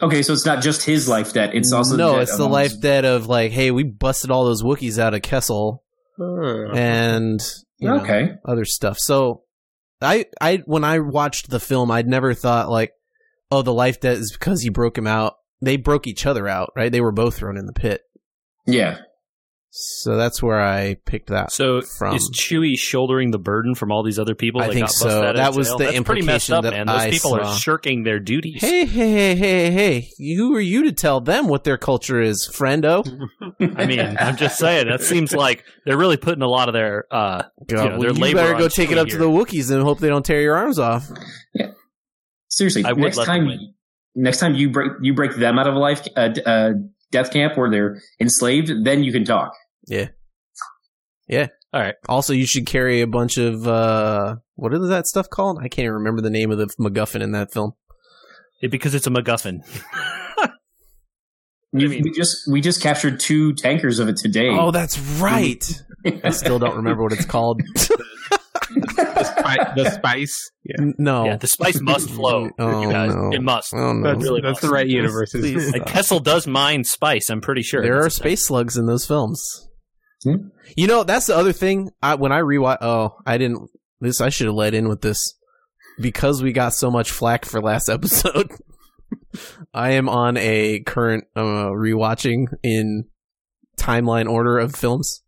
Speaker 1: Okay, so it's not just his life debt; it's also
Speaker 4: no,
Speaker 1: debt
Speaker 4: it's the life debt of like, hey, we busted all those Wookiees out of Kessel and know,
Speaker 1: Okay,
Speaker 4: other stuff. So, I, I, when I watched the film, I'd never thought like, oh, the life debt is because he broke him out. They broke each other out, right? They were both thrown in the pit.
Speaker 1: Yeah.
Speaker 4: So that's where I picked that.
Speaker 3: So
Speaker 4: From-
Speaker 3: is Chewie shouldering the burden from all these other people
Speaker 4: I
Speaker 3: that
Speaker 4: think
Speaker 3: got
Speaker 4: so.
Speaker 3: busted out
Speaker 4: That was
Speaker 3: jail?
Speaker 4: the
Speaker 3: That's pretty messed
Speaker 4: implication
Speaker 3: up,
Speaker 4: that
Speaker 3: man. Those
Speaker 4: I
Speaker 3: people
Speaker 4: saw.
Speaker 3: are shirking their duties.
Speaker 4: Hey, hey, hey, hey, hey! Who are you to tell them what their culture is, friendo?
Speaker 3: I mean, I'm just saying that seems like they're really putting a lot of their uh,
Speaker 4: God,
Speaker 3: You know,
Speaker 4: well,
Speaker 3: their
Speaker 4: you
Speaker 3: labor
Speaker 4: better
Speaker 3: on
Speaker 4: go take it
Speaker 3: Chewie
Speaker 4: up to the Wookiees and hope they don't tear your arms off.
Speaker 1: Seriously,
Speaker 3: I
Speaker 1: next time, next time you break you break them out of a life uh, uh, death camp where they're enslaved, then you can talk.
Speaker 4: Yeah. Yeah.
Speaker 3: All right.
Speaker 4: Also, you should carry a bunch of uh what is that stuff called? I can't even remember the name of the MacGuffin in that film.
Speaker 3: it, because it's a MacGuffin.
Speaker 1: We,
Speaker 3: mean-
Speaker 1: we just we just captured two tankers of it today.
Speaker 4: Oh, that's right. I still don't remember what it's called.
Speaker 2: the, spi- the spice. Yeah.
Speaker 4: N- no.
Speaker 3: Yeah, the spice must flow,
Speaker 4: Oh,
Speaker 3: you guys.
Speaker 4: no.
Speaker 3: It must.
Speaker 4: Oh, no.
Speaker 2: That's,
Speaker 3: really
Speaker 2: that's the right universe. isn't
Speaker 4: Please.
Speaker 3: Like Kessel does mine spice. I'm pretty sure.
Speaker 4: there are
Speaker 3: That's a
Speaker 4: space slugs in those films.
Speaker 1: Hmm.
Speaker 4: You know, that's the other thing. I, when I rewatch, oh, I didn't. This I should have led in with this because we got so much flack for last episode. I am on a current uh, rewatching in timeline order of films.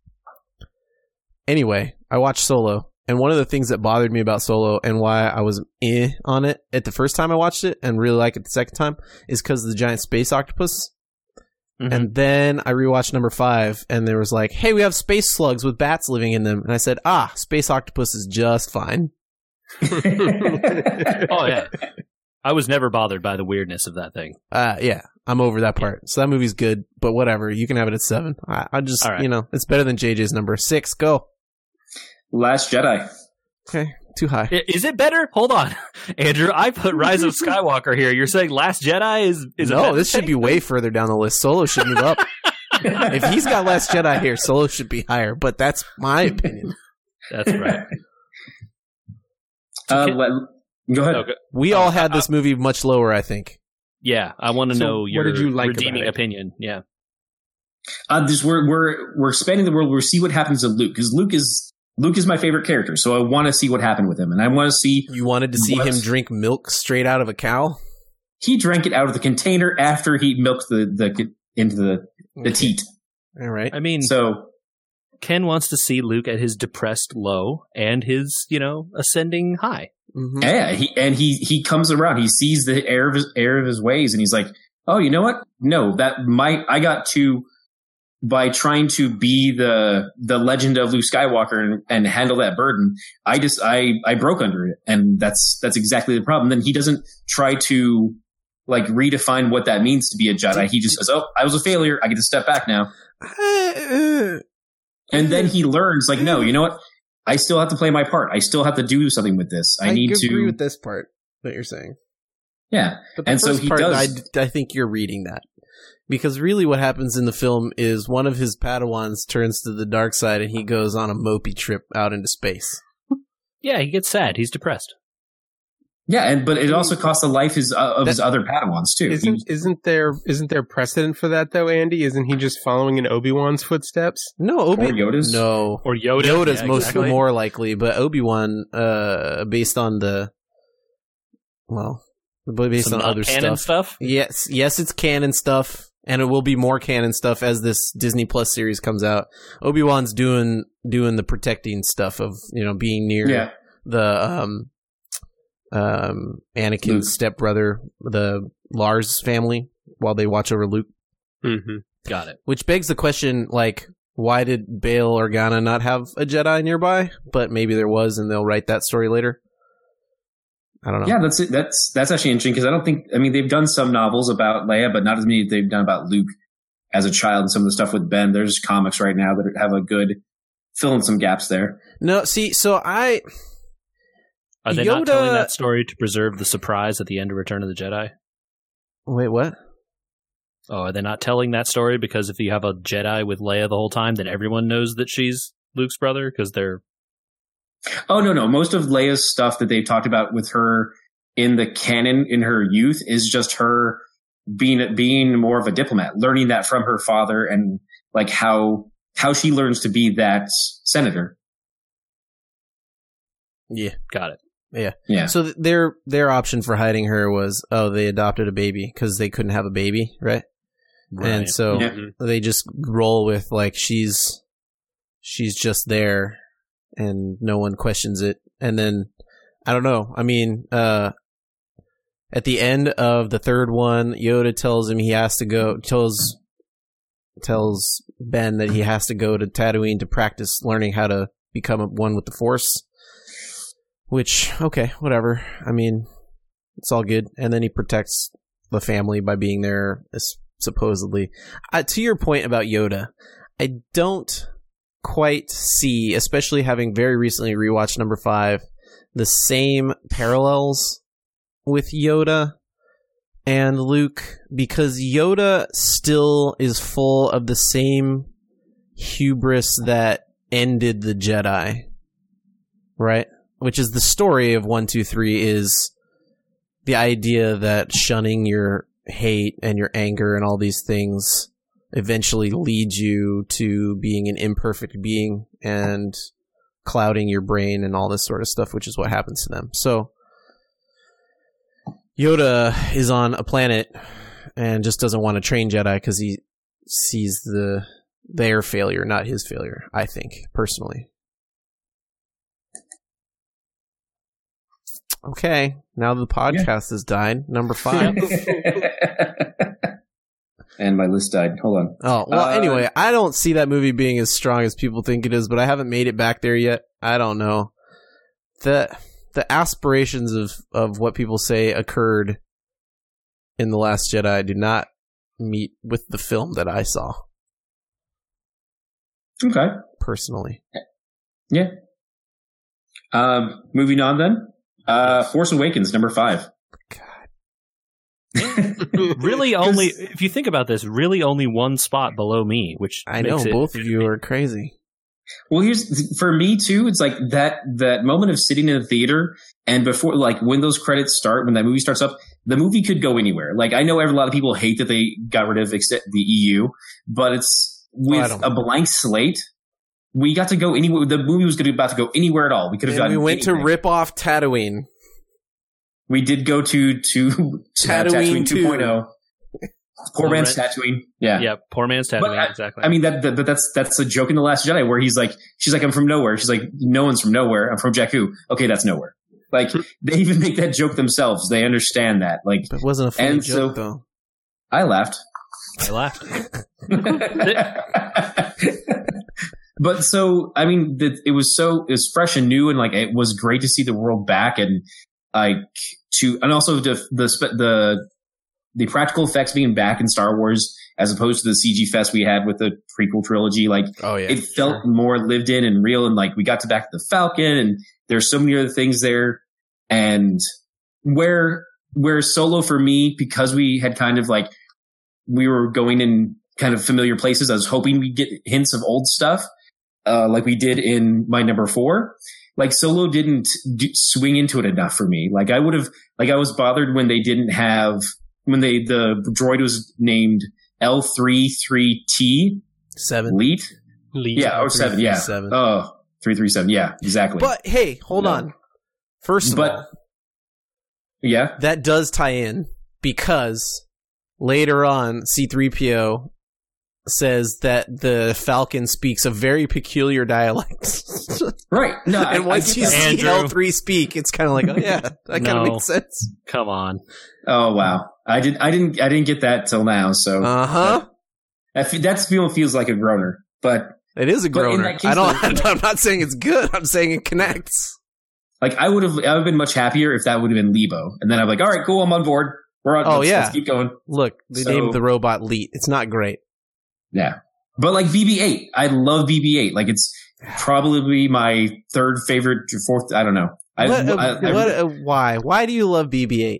Speaker 4: Anyway, I watched Solo, and one of the things that bothered me about Solo and why I was eh on it at the first time I watched it and really like it the second time is because of the giant space octopus.
Speaker 3: Mhm.
Speaker 4: And then I rewatched number five, and there was like, "Hey, we have space slugs with bats living in them," and I said, "Ah, space octopus is just fine."
Speaker 3: Oh yeah. I was never bothered by the weirdness of that thing.
Speaker 4: Uh, yeah, I'm over that part. So that movie's good, but whatever. You can have it at seven. I, I just,
Speaker 3: All right.
Speaker 4: you know, it's better than JJ's number six. Go.
Speaker 1: Last Jedi.
Speaker 4: Okay, too high.
Speaker 3: Is it better? Hold on, Andrew. I put Rise of Skywalker here. You're saying Last Jedi is is a
Speaker 4: no,
Speaker 3: better
Speaker 4: this should be way further down the list. Solo should move up. if he's got Last Jedi here, Solo should be higher. But that's my opinion.
Speaker 3: That's right.
Speaker 1: Uh,
Speaker 3: Can-
Speaker 1: let, go ahead.
Speaker 3: Okay.
Speaker 4: We all had
Speaker 3: uh,
Speaker 4: this movie much lower, I think.
Speaker 3: Yeah, I want to
Speaker 2: So
Speaker 3: know
Speaker 2: what
Speaker 3: your
Speaker 2: did you like
Speaker 3: redeeming opinion. Yeah.
Speaker 1: Uh, this we're we're we're expanding the world. We'll see what happens to Luke because Luke is Luke is my favorite character. So I want to see what happened with him, and I want to see
Speaker 4: You wanted to see
Speaker 1: What?
Speaker 4: him drink milk straight out of a cow.
Speaker 1: he drank it out of the container after he milked the the into the the teat.
Speaker 4: All right.
Speaker 3: I mean,
Speaker 1: So
Speaker 3: Ken wants to see Luke at his depressed low and his, you know, ascending high.
Speaker 4: Mhm.
Speaker 1: yeah, he and he he comes around. He sees the error of his error of his ways, and he's like, "Oh, you know what? No, that my I got to by trying to be the the legend of Luke Skywalker and, and handle that burden. I just I I broke under it, and that's that's exactly the problem. Then he doesn't try to like redefine what that means to be a Jedi. He just says, "Oh, I was a failure. I get to step back now." And then he learns, like, no, you know what? I still have to play my part. I still have to do something with this. I, need to agree
Speaker 4: with this part that you're saying.
Speaker 1: yeah.
Speaker 4: But the
Speaker 1: And so
Speaker 4: first
Speaker 1: he
Speaker 4: part,
Speaker 1: does-
Speaker 4: I, I think you're reading that. Because really what happens in the film is one of his Padawans turns to the dark side and he goes on a mopey trip out into space.
Speaker 3: Yeah, he gets sad. He's depressed.
Speaker 1: Yeah, and but it also costs the life his, uh, of his other Padawans too.
Speaker 2: Isn't isn't there isn't there precedent for that though, Andy? Isn't he just following in Obi Wan's footsteps?
Speaker 4: No, Obi
Speaker 1: Or Yoda's?
Speaker 4: No.
Speaker 3: Or Yoda.
Speaker 4: Yoda's
Speaker 3: Yeah,
Speaker 4: most
Speaker 3: exactly.
Speaker 4: more likely, but Obi Wan, uh, based on the, well, but based
Speaker 3: Some
Speaker 4: on other
Speaker 3: canon
Speaker 4: stuff.
Speaker 3: stuff.
Speaker 4: Yes, yes, it's canon stuff, and it will be more canon stuff as this Disney Plus series comes out. Obi Wan's doing doing the protecting stuff of you know being near
Speaker 1: Yeah.
Speaker 4: the um um Anakin's
Speaker 1: Luke.
Speaker 4: stepbrother, the Lars family, while they watch over Luke.
Speaker 2: hmm
Speaker 3: Got it.
Speaker 4: Which begs the question, like, why did Bail Organa not have a Jedi nearby? But maybe there was, and they'll write that story later. I don't know.
Speaker 1: Yeah, that's. That's that's actually interesting because I don't think I mean they've done some novels about Leia, but not as many as they've done about Luke as a child and some of the stuff with Ben. There's comics right now that have a good fill in some gaps there.
Speaker 4: No, see, so I
Speaker 3: Are they not telling that story to preserve the surprise at the end of Return of the Jedi?
Speaker 4: wait, what?
Speaker 3: Oh, are they not telling that story because if you have a Jedi with Leia the whole time, then everyone knows that she's Luke's brother because they're
Speaker 1: Oh no, no. Most of Leia's stuff that they've talked about with her in the canon in her youth is just her being being more of a diplomat, learning that from her father and like how how she learns to be that senator.
Speaker 4: Yeah.
Speaker 3: got it.
Speaker 1: Yeah. yeah.
Speaker 4: So th- their their option for hiding her was, oh, they adopted a baby because they couldn't have a baby, right? And so
Speaker 1: Yeah.
Speaker 2: Mhm.
Speaker 4: they just roll with like she's she's just there and no one questions it. And then i don't know. I mean uh at the end of the third one yoda tells him he has to go tells tells ben that he has to go to tatooine to practice learning how to become one with the force which okay whatever. I mean it's all good. And then he protects the family by being there supposedly. Uh, to your point about Yoda, I don't quite see, especially having very recently rewatched number five, the same parallels with Yoda and Luke because Yoda still is full of the same hubris that ended the Jedi, right? Which is the story of one, two, three is the idea that shunning your hate and your anger and all these things eventually lead you to being an imperfect being and clouding your brain and all this sort of stuff, which is what happens to them. So Yoda is on a planet and just doesn't want to train Jedi because he sees the their failure, not his failure. I think personally. Okay, now the podcast has died. Number five.
Speaker 1: and my list died. Hold on.
Speaker 4: Oh well.
Speaker 1: Uh,
Speaker 4: anyway, I don't see that movie being as strong as people think it is, but I haven't made it back there yet. I don't know. the The aspirations of of what people say occurred in the Last Jedi do not meet with the film that I saw
Speaker 1: Okay.
Speaker 4: personally.
Speaker 1: Yeah. Um, moving on then. Uh, Force Awakens, number five.
Speaker 3: Really,
Speaker 1: 'Cause-
Speaker 3: only if you think about this, really only one spot below me, which
Speaker 4: I know
Speaker 3: it-
Speaker 4: both of you are crazy.
Speaker 1: Well, here's for me too. It's like that that moment of sitting in the theater and before, like when those credits start, when that movie starts up, the movie could go anywhere. Like I know a lot of people hate that they got rid of except the EU, but it's
Speaker 4: oh,
Speaker 1: with
Speaker 4: don't-
Speaker 1: a blank slate. We got to go anywhere. The movie was going to about to go anywhere at all. We could have
Speaker 4: And
Speaker 1: gotten.
Speaker 4: we went
Speaker 1: anything.
Speaker 4: to rip off Tatooine.
Speaker 1: We did go to to
Speaker 4: Tatooine
Speaker 1: Tatooine 2.0. Poor man's
Speaker 3: right.
Speaker 1: Tatooine. Yeah.
Speaker 3: Yeah, poor man's Tatooine.
Speaker 1: But I-
Speaker 3: exactly.
Speaker 1: I mean that, that, but that's that's a joke in the Last Jedi where he's like, she's like, I'm from nowhere. She's like, no one's from nowhere. I'm from Jakku. Okay, that's nowhere. Like hmm. they even make that joke themselves. They understand that. Like
Speaker 4: It wasn't a funny
Speaker 1: And
Speaker 4: joke
Speaker 1: so-
Speaker 4: though.
Speaker 1: I laughed.
Speaker 3: I laughed.
Speaker 1: but so I mean, the, it was so it was fresh and new, and like it was great to see the world back, and like to and also the the the the practical effects being back in Star Wars as opposed to the CG fest we had with the prequel trilogy. Like
Speaker 4: Oh yeah.
Speaker 1: it felt more lived in and real, and like we got to back the Falcon, and there's so many other things there, and where where Solo for me because we had kind of like we were going in kind of familiar places. I was hoping we'd get hints of old stuff, uh, like we did in my number four. Like Solo didn't do, swing into it enough for me. Like I would have, like I was bothered when they didn't have when they the droid was named L 33T
Speaker 4: Seven.
Speaker 1: Elite.
Speaker 2: Lead.
Speaker 1: Yeah, or seven. Yeah.
Speaker 4: 337.
Speaker 1: Oh, 337. Yeah, exactly.
Speaker 4: But hey, hold
Speaker 1: No.
Speaker 4: on. First of
Speaker 1: But-
Speaker 4: all,
Speaker 1: Yeah.
Speaker 4: that does tie in because later on C3PO says that the Falcon speaks a very peculiar dialect.
Speaker 1: Right. No,
Speaker 4: and
Speaker 1: I
Speaker 4: once
Speaker 1: get
Speaker 4: you
Speaker 1: that.
Speaker 4: see
Speaker 3: Andrew.
Speaker 4: L3 speak, it's kind of like, oh yeah, that kind of makes sense.
Speaker 3: Come on.
Speaker 1: Oh wow. I did. I didn't. I didn't get that till now. So
Speaker 4: Uh huh.
Speaker 1: that fe- that feel feels like a groaner. But
Speaker 4: It is a groaner.
Speaker 1: case,
Speaker 4: I don't.
Speaker 1: though-
Speaker 4: I'm not saying it's good. I'm saying it connects.
Speaker 1: like I would have. I would have been much happier if that would have been Lebo. And then I'm like, all right, cool. I'm on board. We're on.
Speaker 4: Oh,
Speaker 1: let's,
Speaker 4: yeah.
Speaker 1: Let's keep going.
Speaker 4: Look, they
Speaker 1: So-
Speaker 4: named the robot Leet. It's not great.
Speaker 1: Yeah. But like BB-8, I love BB-8. Like it's probably my third favorite, or fourth. I don't know. I,
Speaker 4: what, uh,
Speaker 1: I, I-
Speaker 4: what, uh, why? Why do you love BB-8?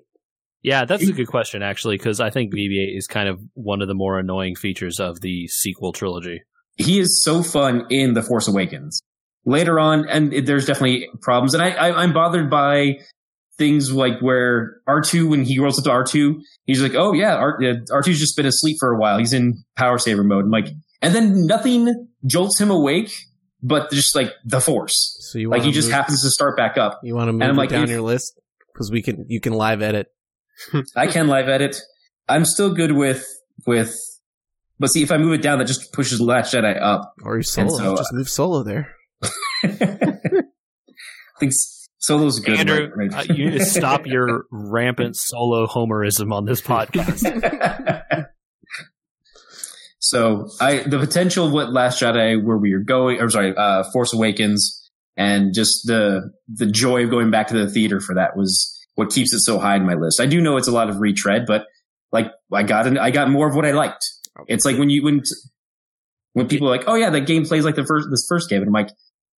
Speaker 3: Yeah, that's a good question actually, because I think BB-8 is kind of one of the more annoying features of the sequel trilogy.
Speaker 1: he is so fun in The Force Awakens. Later on, and it, there's definitely problems, and I, I I'm bothered by things like where R2 when he rolls up to R2, he's like, oh yeah, R, uh, R2's just been asleep for a while. He's in power saver mode. I'm like, and then nothing jolts him awake, but just like the Force.
Speaker 4: So you
Speaker 1: Like he just happens to start back up.
Speaker 4: you want to move
Speaker 1: I'm like,
Speaker 4: down
Speaker 1: if-
Speaker 4: your list because we can. You can live edit.
Speaker 1: I can live edit. I'm still good with with, but see if I move it down, that just pushes Last Jedi up.
Speaker 4: Or you solo.
Speaker 1: so, uh,
Speaker 4: just move solo there.
Speaker 1: I think Solo's good.
Speaker 3: Andrew,
Speaker 1: right-
Speaker 3: uh, you need to stop your rampant solo homerism on this podcast.
Speaker 1: so I the potential of what Last Jedi where we are going or sorry, uh Force Awakens and just the the joy of going back to the theater for that was what keeps it so high in my list. I do know it's a lot of retread, but like I got an, I got more of what I liked. It's like when you when when people are like, "Oh yeah, that game plays like the first this first game." And I'm like,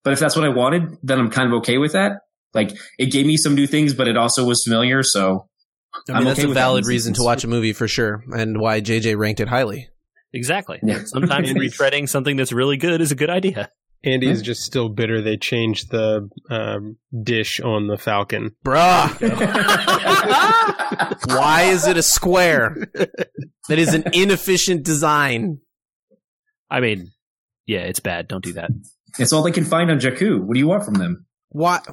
Speaker 1: "But if that's what I wanted, then I'm kind of okay with that." Like it gave me some new things, but it also was familiar, so
Speaker 4: I mean,
Speaker 1: I'm
Speaker 4: that's
Speaker 1: okay
Speaker 4: a
Speaker 1: with that
Speaker 4: valid reason to watch a movie for sure, and why JJ ranked it highly.
Speaker 3: Exactly.
Speaker 1: Yeah.
Speaker 3: Sometimes retreading something that's really good is a good idea.
Speaker 2: Andy is just still bitter they changed the um, dish on the Falcon.
Speaker 4: Bruh, why is it a square? that is an inefficient design.
Speaker 3: I mean, yeah, it's bad. Don't do that.
Speaker 1: it's all they can find on Jakku. What do you want from them?
Speaker 4: What?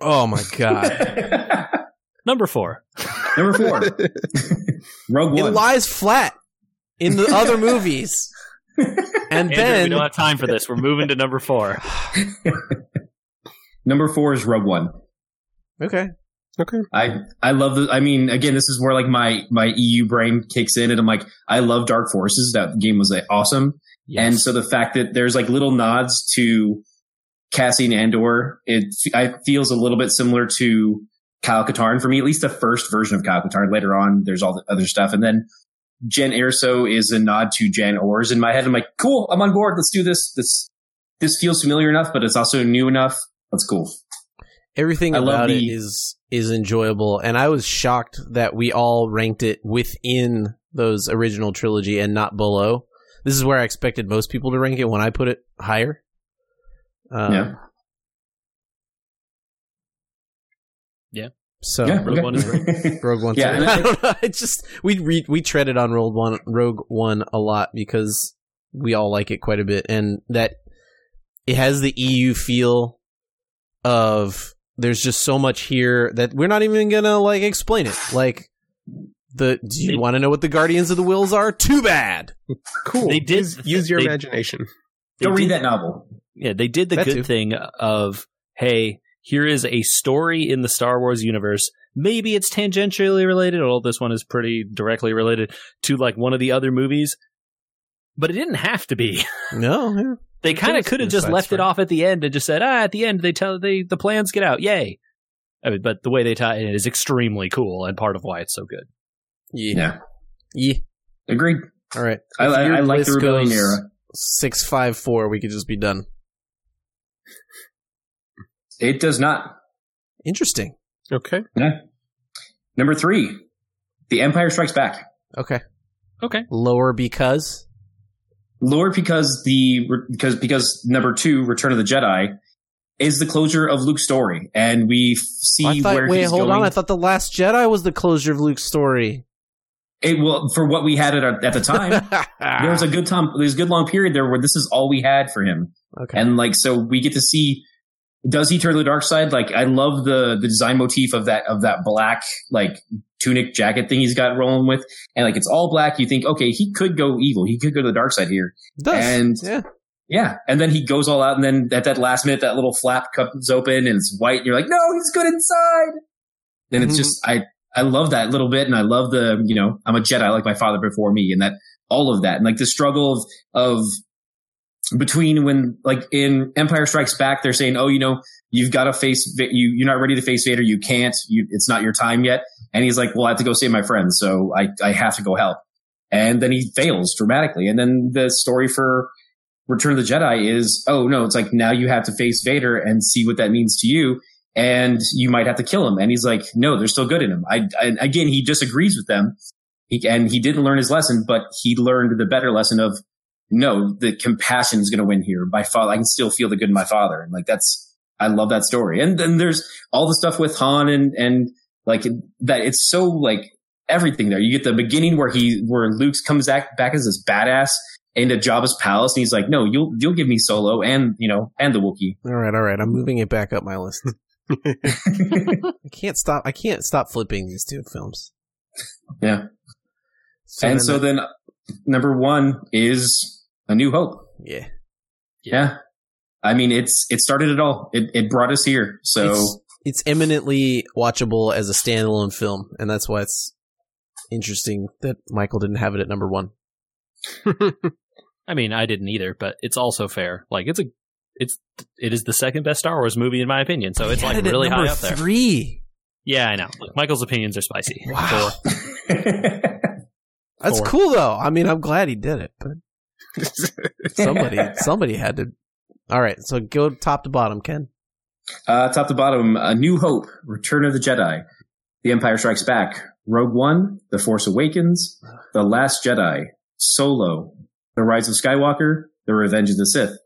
Speaker 4: Oh my god!
Speaker 3: Number four.
Speaker 1: Number four, Rogue
Speaker 4: It
Speaker 1: One.
Speaker 4: lies flat in the other movies, and
Speaker 3: Andrew, we don't have time for this. We're moving to number four.
Speaker 1: Number four is Rogue One.
Speaker 4: okay,
Speaker 2: Okay.
Speaker 1: I I love the. I mean, again, this is where like my my EU brain kicks in, and I'm like, I love Dark Forces. That game was like, awesome, and so the fact that there's like little nods to Cassian Andor, it I feels a little bit similar to Kyle Katarn for me. At least the first version of Kyle Katarn. Later on, there's all the other stuff, and then Jyn Erso is a nod to Jan Ors in my head. I'm like, cool, I'm on board. Let's do this. This this feels familiar enough, but it's also new enough. That's cool.
Speaker 4: everything
Speaker 1: I
Speaker 4: about it
Speaker 1: the-
Speaker 4: is is enjoyable, and I was shocked that we all ranked it within those original trilogy and not below. This is where I expected most people to rank it when I put it higher. Um,
Speaker 1: Yeah.
Speaker 3: Yeah.
Speaker 4: So
Speaker 1: yeah,
Speaker 3: Rogue
Speaker 1: okay.
Speaker 3: One is
Speaker 4: Rogue One.
Speaker 1: Yeah, and
Speaker 4: I
Speaker 1: I-
Speaker 4: don't know. It just we re, we treaded on Rogue One Rogue One a lot because we all like it quite a bit, and that it has the EU feel of there's just so much here that we're not even gonna like explain it. Like the do you want to know what the Guardians of the Wills are? Too bad.
Speaker 2: Cool.
Speaker 3: They did-
Speaker 2: use, use your
Speaker 3: they-
Speaker 2: imagination.
Speaker 3: They
Speaker 1: Don't
Speaker 3: did-
Speaker 1: read that novel.
Speaker 3: Yeah, they did the
Speaker 4: That
Speaker 3: good
Speaker 4: too.
Speaker 3: thing of, hey, here is a story in the Star Wars universe. Maybe it's tangentially related, although this one is pretty directly related to like one of the other movies. But it didn't have to be.
Speaker 4: No, yeah.
Speaker 3: They kind of could have just
Speaker 4: that's
Speaker 3: left it off at the end and just said, ah, at the end they tell they the plans get out, yay. I mean, but the way they tie it is extremely cool and part of why it's so good.
Speaker 4: yeah,
Speaker 1: Yeah,
Speaker 4: yeah.
Speaker 1: agreed.
Speaker 4: All right.
Speaker 1: I, I, I like the rebellion era.
Speaker 4: Six five four. We could just be done.
Speaker 1: It does not.
Speaker 4: Interesting.
Speaker 2: Okay. Yeah.
Speaker 1: Number three, The Empire Strikes Back.
Speaker 4: Okay.
Speaker 3: Okay.
Speaker 4: Lower because
Speaker 1: Lower because the because because number two, Return of the Jedi, is the closure of Luke's story, and we see
Speaker 4: I thought,
Speaker 1: where
Speaker 4: wait,
Speaker 1: he's
Speaker 4: hold
Speaker 1: going.
Speaker 4: on. I thought the Last Jedi was the closure of Luke's story.
Speaker 1: it will for what we had at, at the time. there was a good time. There's a good long period there where this is all we had for him,
Speaker 4: okay.
Speaker 1: and like so we get to see does he turn to the dark side? Like, I love the the design motif of that of that black like tunic jacket thing he's got rolling with, and like it's all black. You think, okay, he could go evil. He could go to the dark side here. And-
Speaker 4: yeah.
Speaker 1: Yeah, and then he goes all out, and then at that last minute, that little flap comes open, and it's white. And you're like, no, he's good inside. And it's
Speaker 4: Mhm.
Speaker 1: just, I, I love that little bit, and I love the, you know, I'm a Jedi like my father before me, and that all of that, and like the struggle of of between when, like in Empire Strikes Back, they're saying, oh, you know, you've got to face, you, you're not ready to face Vader, you can't, you, it's not your time yet, and he's like, well, I have to go save my friends, so I, I have to go help, and then he fails dramatically, and then the story for Return of the Jedi is, oh no, it's like now you have to face Vader and see what that means to you, and you might have to kill him. And he's like, no, there's still good in him. I, I again, he disagrees with them, he, and he didn't learn his lesson, but he learned the better lesson of, no, the compassion is going to win here. My father, I can still feel the good in my father, and like that's, I love that story. And then there's all the stuff with Han and and like that. It's so like everything there. You get the beginning where he where Luke comes back back as this badass into Jabba's palace, and he's like, "No, you'll you'll give me Solo and you know and the Wookiee."
Speaker 4: All right, all right. I'm moving it back up my list. I can't stop. I can't stop flipping these two films.
Speaker 1: yeah,
Speaker 4: So
Speaker 1: and
Speaker 4: then
Speaker 1: so
Speaker 4: I-
Speaker 1: then number one is A New Hope.
Speaker 4: yeah,
Speaker 1: Yeah, I mean it's it started it all. It it brought us here. So
Speaker 4: it's, it's eminently watchable as a standalone film, and that's why it's interesting that Michael didn't have it at number one.
Speaker 3: I mean, I didn't either, but it's also fair. Like it's a, it's it is the second best Star Wars movie in my opinion. So it's like
Speaker 4: it
Speaker 3: really high up there.
Speaker 4: Three.
Speaker 3: Yeah, I know. Michael's opinions are spicy.
Speaker 4: Wow.
Speaker 3: Four.
Speaker 4: That's
Speaker 3: Four.
Speaker 4: cool though. I mean, I'm glad he did it, but somebody somebody had to. All right, so go top to bottom, Ken.
Speaker 1: Uh, top to bottom, A New Hope, Return of the Jedi, The Empire Strikes Back, Rogue One, The Force Awakens, The Last Jedi, Solo, The Rise of Skywalker, The Revenge of the Sith,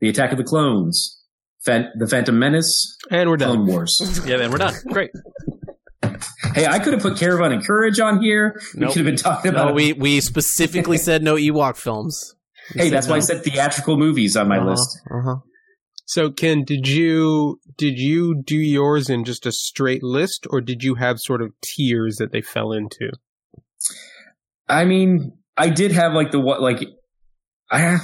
Speaker 1: The Attack of the Clones, Fan- The Phantom Menace,
Speaker 2: and we're done.
Speaker 1: Clone Wars.
Speaker 3: Yeah, man, we're done. Great.
Speaker 1: Hey, I could have put Caravan and Courage on here. We
Speaker 4: Nope.
Speaker 1: could have been talking about.
Speaker 4: No, we we specifically said no Ewok films. We
Speaker 1: hey,
Speaker 4: said
Speaker 1: that's why I said theatrical movies on my
Speaker 4: Uh-huh,
Speaker 1: list.
Speaker 4: Uh-huh.
Speaker 2: So, Ken, did you did you do yours in just a straight list, or did you have sort of tiers that they fell into?
Speaker 1: I mean, I did have like the what like I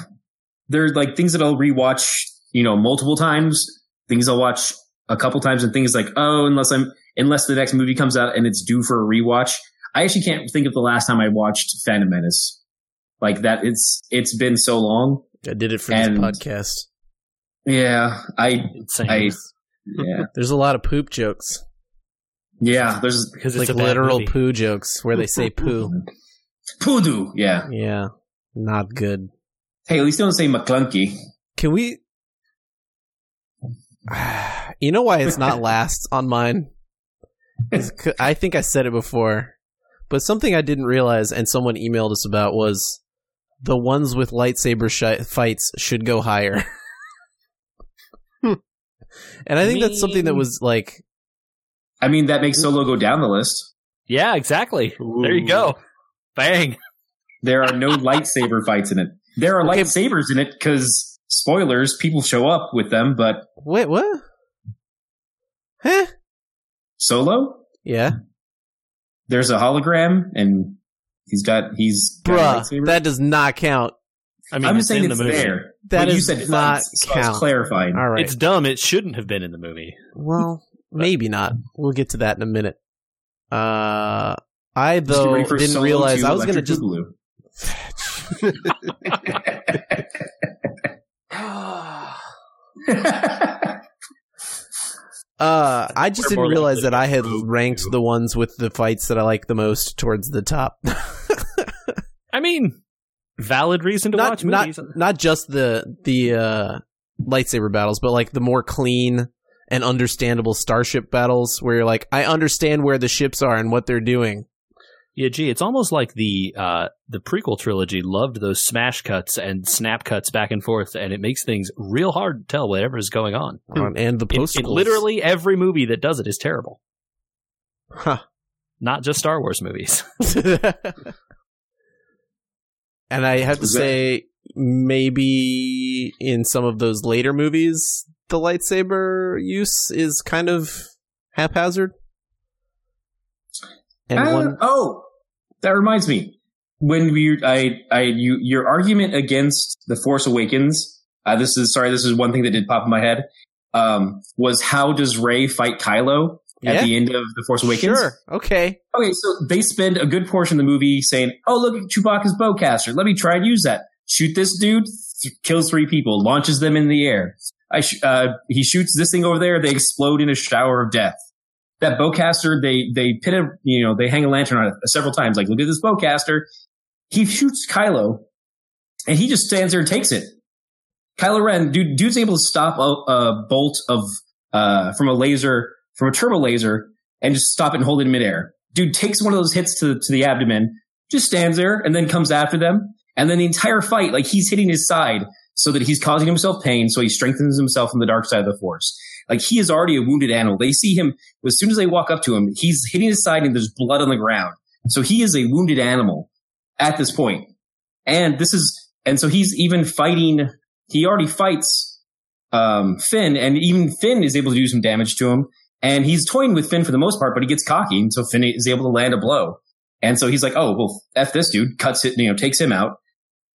Speaker 1: there's like things that I'll rewatch, you know, multiple times, things I'll watch a couple times and things like, oh, unless I'm unless the next movie comes out and it's due for a rewatch. I actually can't think of the last time I watched Phantom Menace. Like that it's it's been so long.
Speaker 4: I did it for
Speaker 1: And-
Speaker 4: this podcast.
Speaker 1: Yeah. I
Speaker 3: Insane.
Speaker 1: I yeah.
Speaker 4: There's a lot of poop jokes,
Speaker 1: Yeah, there's
Speaker 3: because
Speaker 4: like
Speaker 3: it's bad
Speaker 4: literal
Speaker 3: movie.
Speaker 4: poo jokes where they say poo.
Speaker 1: Poodoo. Yeah.
Speaker 4: Yeah, not good.
Speaker 1: Hey, at least don't say McClunky.
Speaker 4: Can we? You know why it's not last on mine? Is c- I think I said it before, but something I didn't realize and someone emailed us about was the ones with lightsaber shi fights should go higher. and I think that's something that was like
Speaker 1: I mean, that makes Solo go down the list.
Speaker 3: Yeah, exactly. There you go. Bang.
Speaker 1: There are no lightsaber fights in it. There are
Speaker 4: Okay.
Speaker 1: lightsabers in it because spoilers, people show up with them, but
Speaker 4: wait, what? Huh?
Speaker 1: Solo,
Speaker 4: Yeah,
Speaker 1: there's a hologram and he's got he's got a
Speaker 4: bruh, that does not count.
Speaker 3: I mean,
Speaker 1: I'm
Speaker 3: it's
Speaker 1: just saying
Speaker 3: in
Speaker 1: it's
Speaker 3: the movie.
Speaker 1: there.
Speaker 4: That
Speaker 1: but you said
Speaker 4: not
Speaker 1: fights, so I was
Speaker 4: count.
Speaker 1: clarifying.
Speaker 4: All right.
Speaker 3: It's dumb. It shouldn't have been in the movie.
Speaker 4: Well, maybe not. We'll get to that in a minute. Uh, I though didn't realize I was gonna
Speaker 1: Electric
Speaker 4: just. Uh, I just didn't realize that I had ranked the ones with the fights that I like the most towards the top.
Speaker 3: I mean, valid reason to
Speaker 4: not
Speaker 3: watch
Speaker 4: not
Speaker 3: movies.
Speaker 4: not just the the uh, lightsaber battles, but like the more clean and understandable starship battles, where you're like, I understand where the ships are and what they're doing.
Speaker 3: Yeah, gee, it's almost like the uh, the prequel trilogy loved those smash cuts and snap cuts back and forth, and it makes things real hard to tell whatever is going on.
Speaker 4: Um, and the post
Speaker 3: literally every movie that does it is terrible.
Speaker 4: Huh.
Speaker 3: Not just Star Wars movies.
Speaker 4: and I have to
Speaker 1: that-
Speaker 4: say, maybe in some of those later movies, the lightsaber use is kind of haphazard. And
Speaker 1: Uh,
Speaker 4: one,
Speaker 1: oh, that reminds me. When we, I, I, you, your argument against the Force Awakens. Uh, this is sorry. This is one thing that did pop in my head. Um, was how does Rey fight Kylo at
Speaker 4: Yeah.
Speaker 1: the end of the Force Awakens?
Speaker 4: sure, okay,
Speaker 1: Okay, so they spend a good portion of the movie saying, "Oh, look at Chewbacca's bowcaster. Let me try and use that. Shoot this dude. th- kills three people. Launches them in the air. I sh- uh, he shoots this thing over there. They explode in a shower of death. That bowcaster, they they pin a you know they hang a lantern on it several times. Like, look at this bowcaster. He shoots Kylo, and he just stands there and takes it. Kylo Ren, dude, dude's able to stop a, a bolt of uh from a laser from a turbo laser and just stop it and hold it in midair. Dude takes one of those hits to, to the abdomen, just stands there and then comes after them. And then the entire fight, like he's hitting his side so that he's causing himself pain. So he strengthens himself on the dark side of the force. Like he is already a wounded animal. They see him as soon as they walk up to him, he's hitting his side and there's blood on the ground. So he is a wounded animal at this point. And this is, and so he's even fighting, he already fights, um, Finn and even Finn is able to do some damage to him. And he's toying with Finn for the most part, but he gets cocky, and so Finn is able to land a blow. And so he's like, "Oh, well, f this dude," cuts it, you know, takes him out,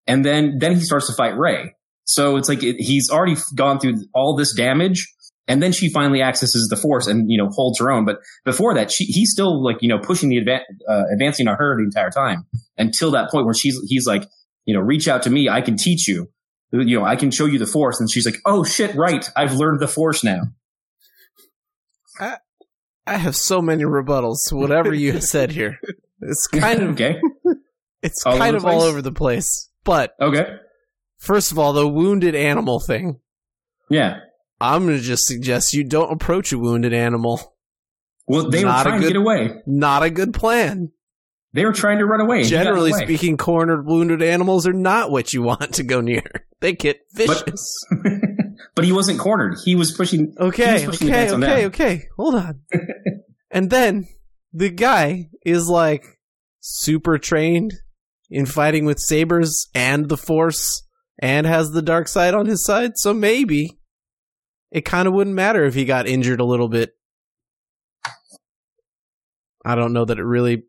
Speaker 1: and then then he starts to fight Rey. So it's like it, he's already gone through all this damage, and then she finally accesses the Force and you know holds her own. But before that, she he's still like you know pushing the adva- uh, advancing on her the entire time until that point where she's he's like, you know, reach out to me, I can teach you, you know, I can show you the Force, and she's like, "Oh shit, right, I've learned the Force now."
Speaker 4: I I have so many rebuttals to whatever you said here. It's kind of
Speaker 1: okay,
Speaker 4: it's
Speaker 1: All
Speaker 4: kind of all over the place. But
Speaker 1: okay,
Speaker 4: first of all, the wounded animal thing.
Speaker 1: yeah.
Speaker 4: I'm gonna just suggest you don't approach a wounded animal.
Speaker 1: Well, they
Speaker 4: Not
Speaker 1: were trying
Speaker 4: good-
Speaker 1: to get away.
Speaker 4: Not a good plan.
Speaker 1: They were trying to run away. and he got
Speaker 4: Generally
Speaker 1: away.
Speaker 4: speaking, cornered wounded animals are not what you want to go near. They get vicious.
Speaker 1: but he wasn't cornered. He was pushing.
Speaker 4: Okay,
Speaker 1: was pushing
Speaker 4: okay, okay, okay. Hold on. and then the guy is like super trained in fighting with sabers and the force and has the dark side on his side, so maybe it kind of wouldn't matter if he got injured a little bit. I don't know that it really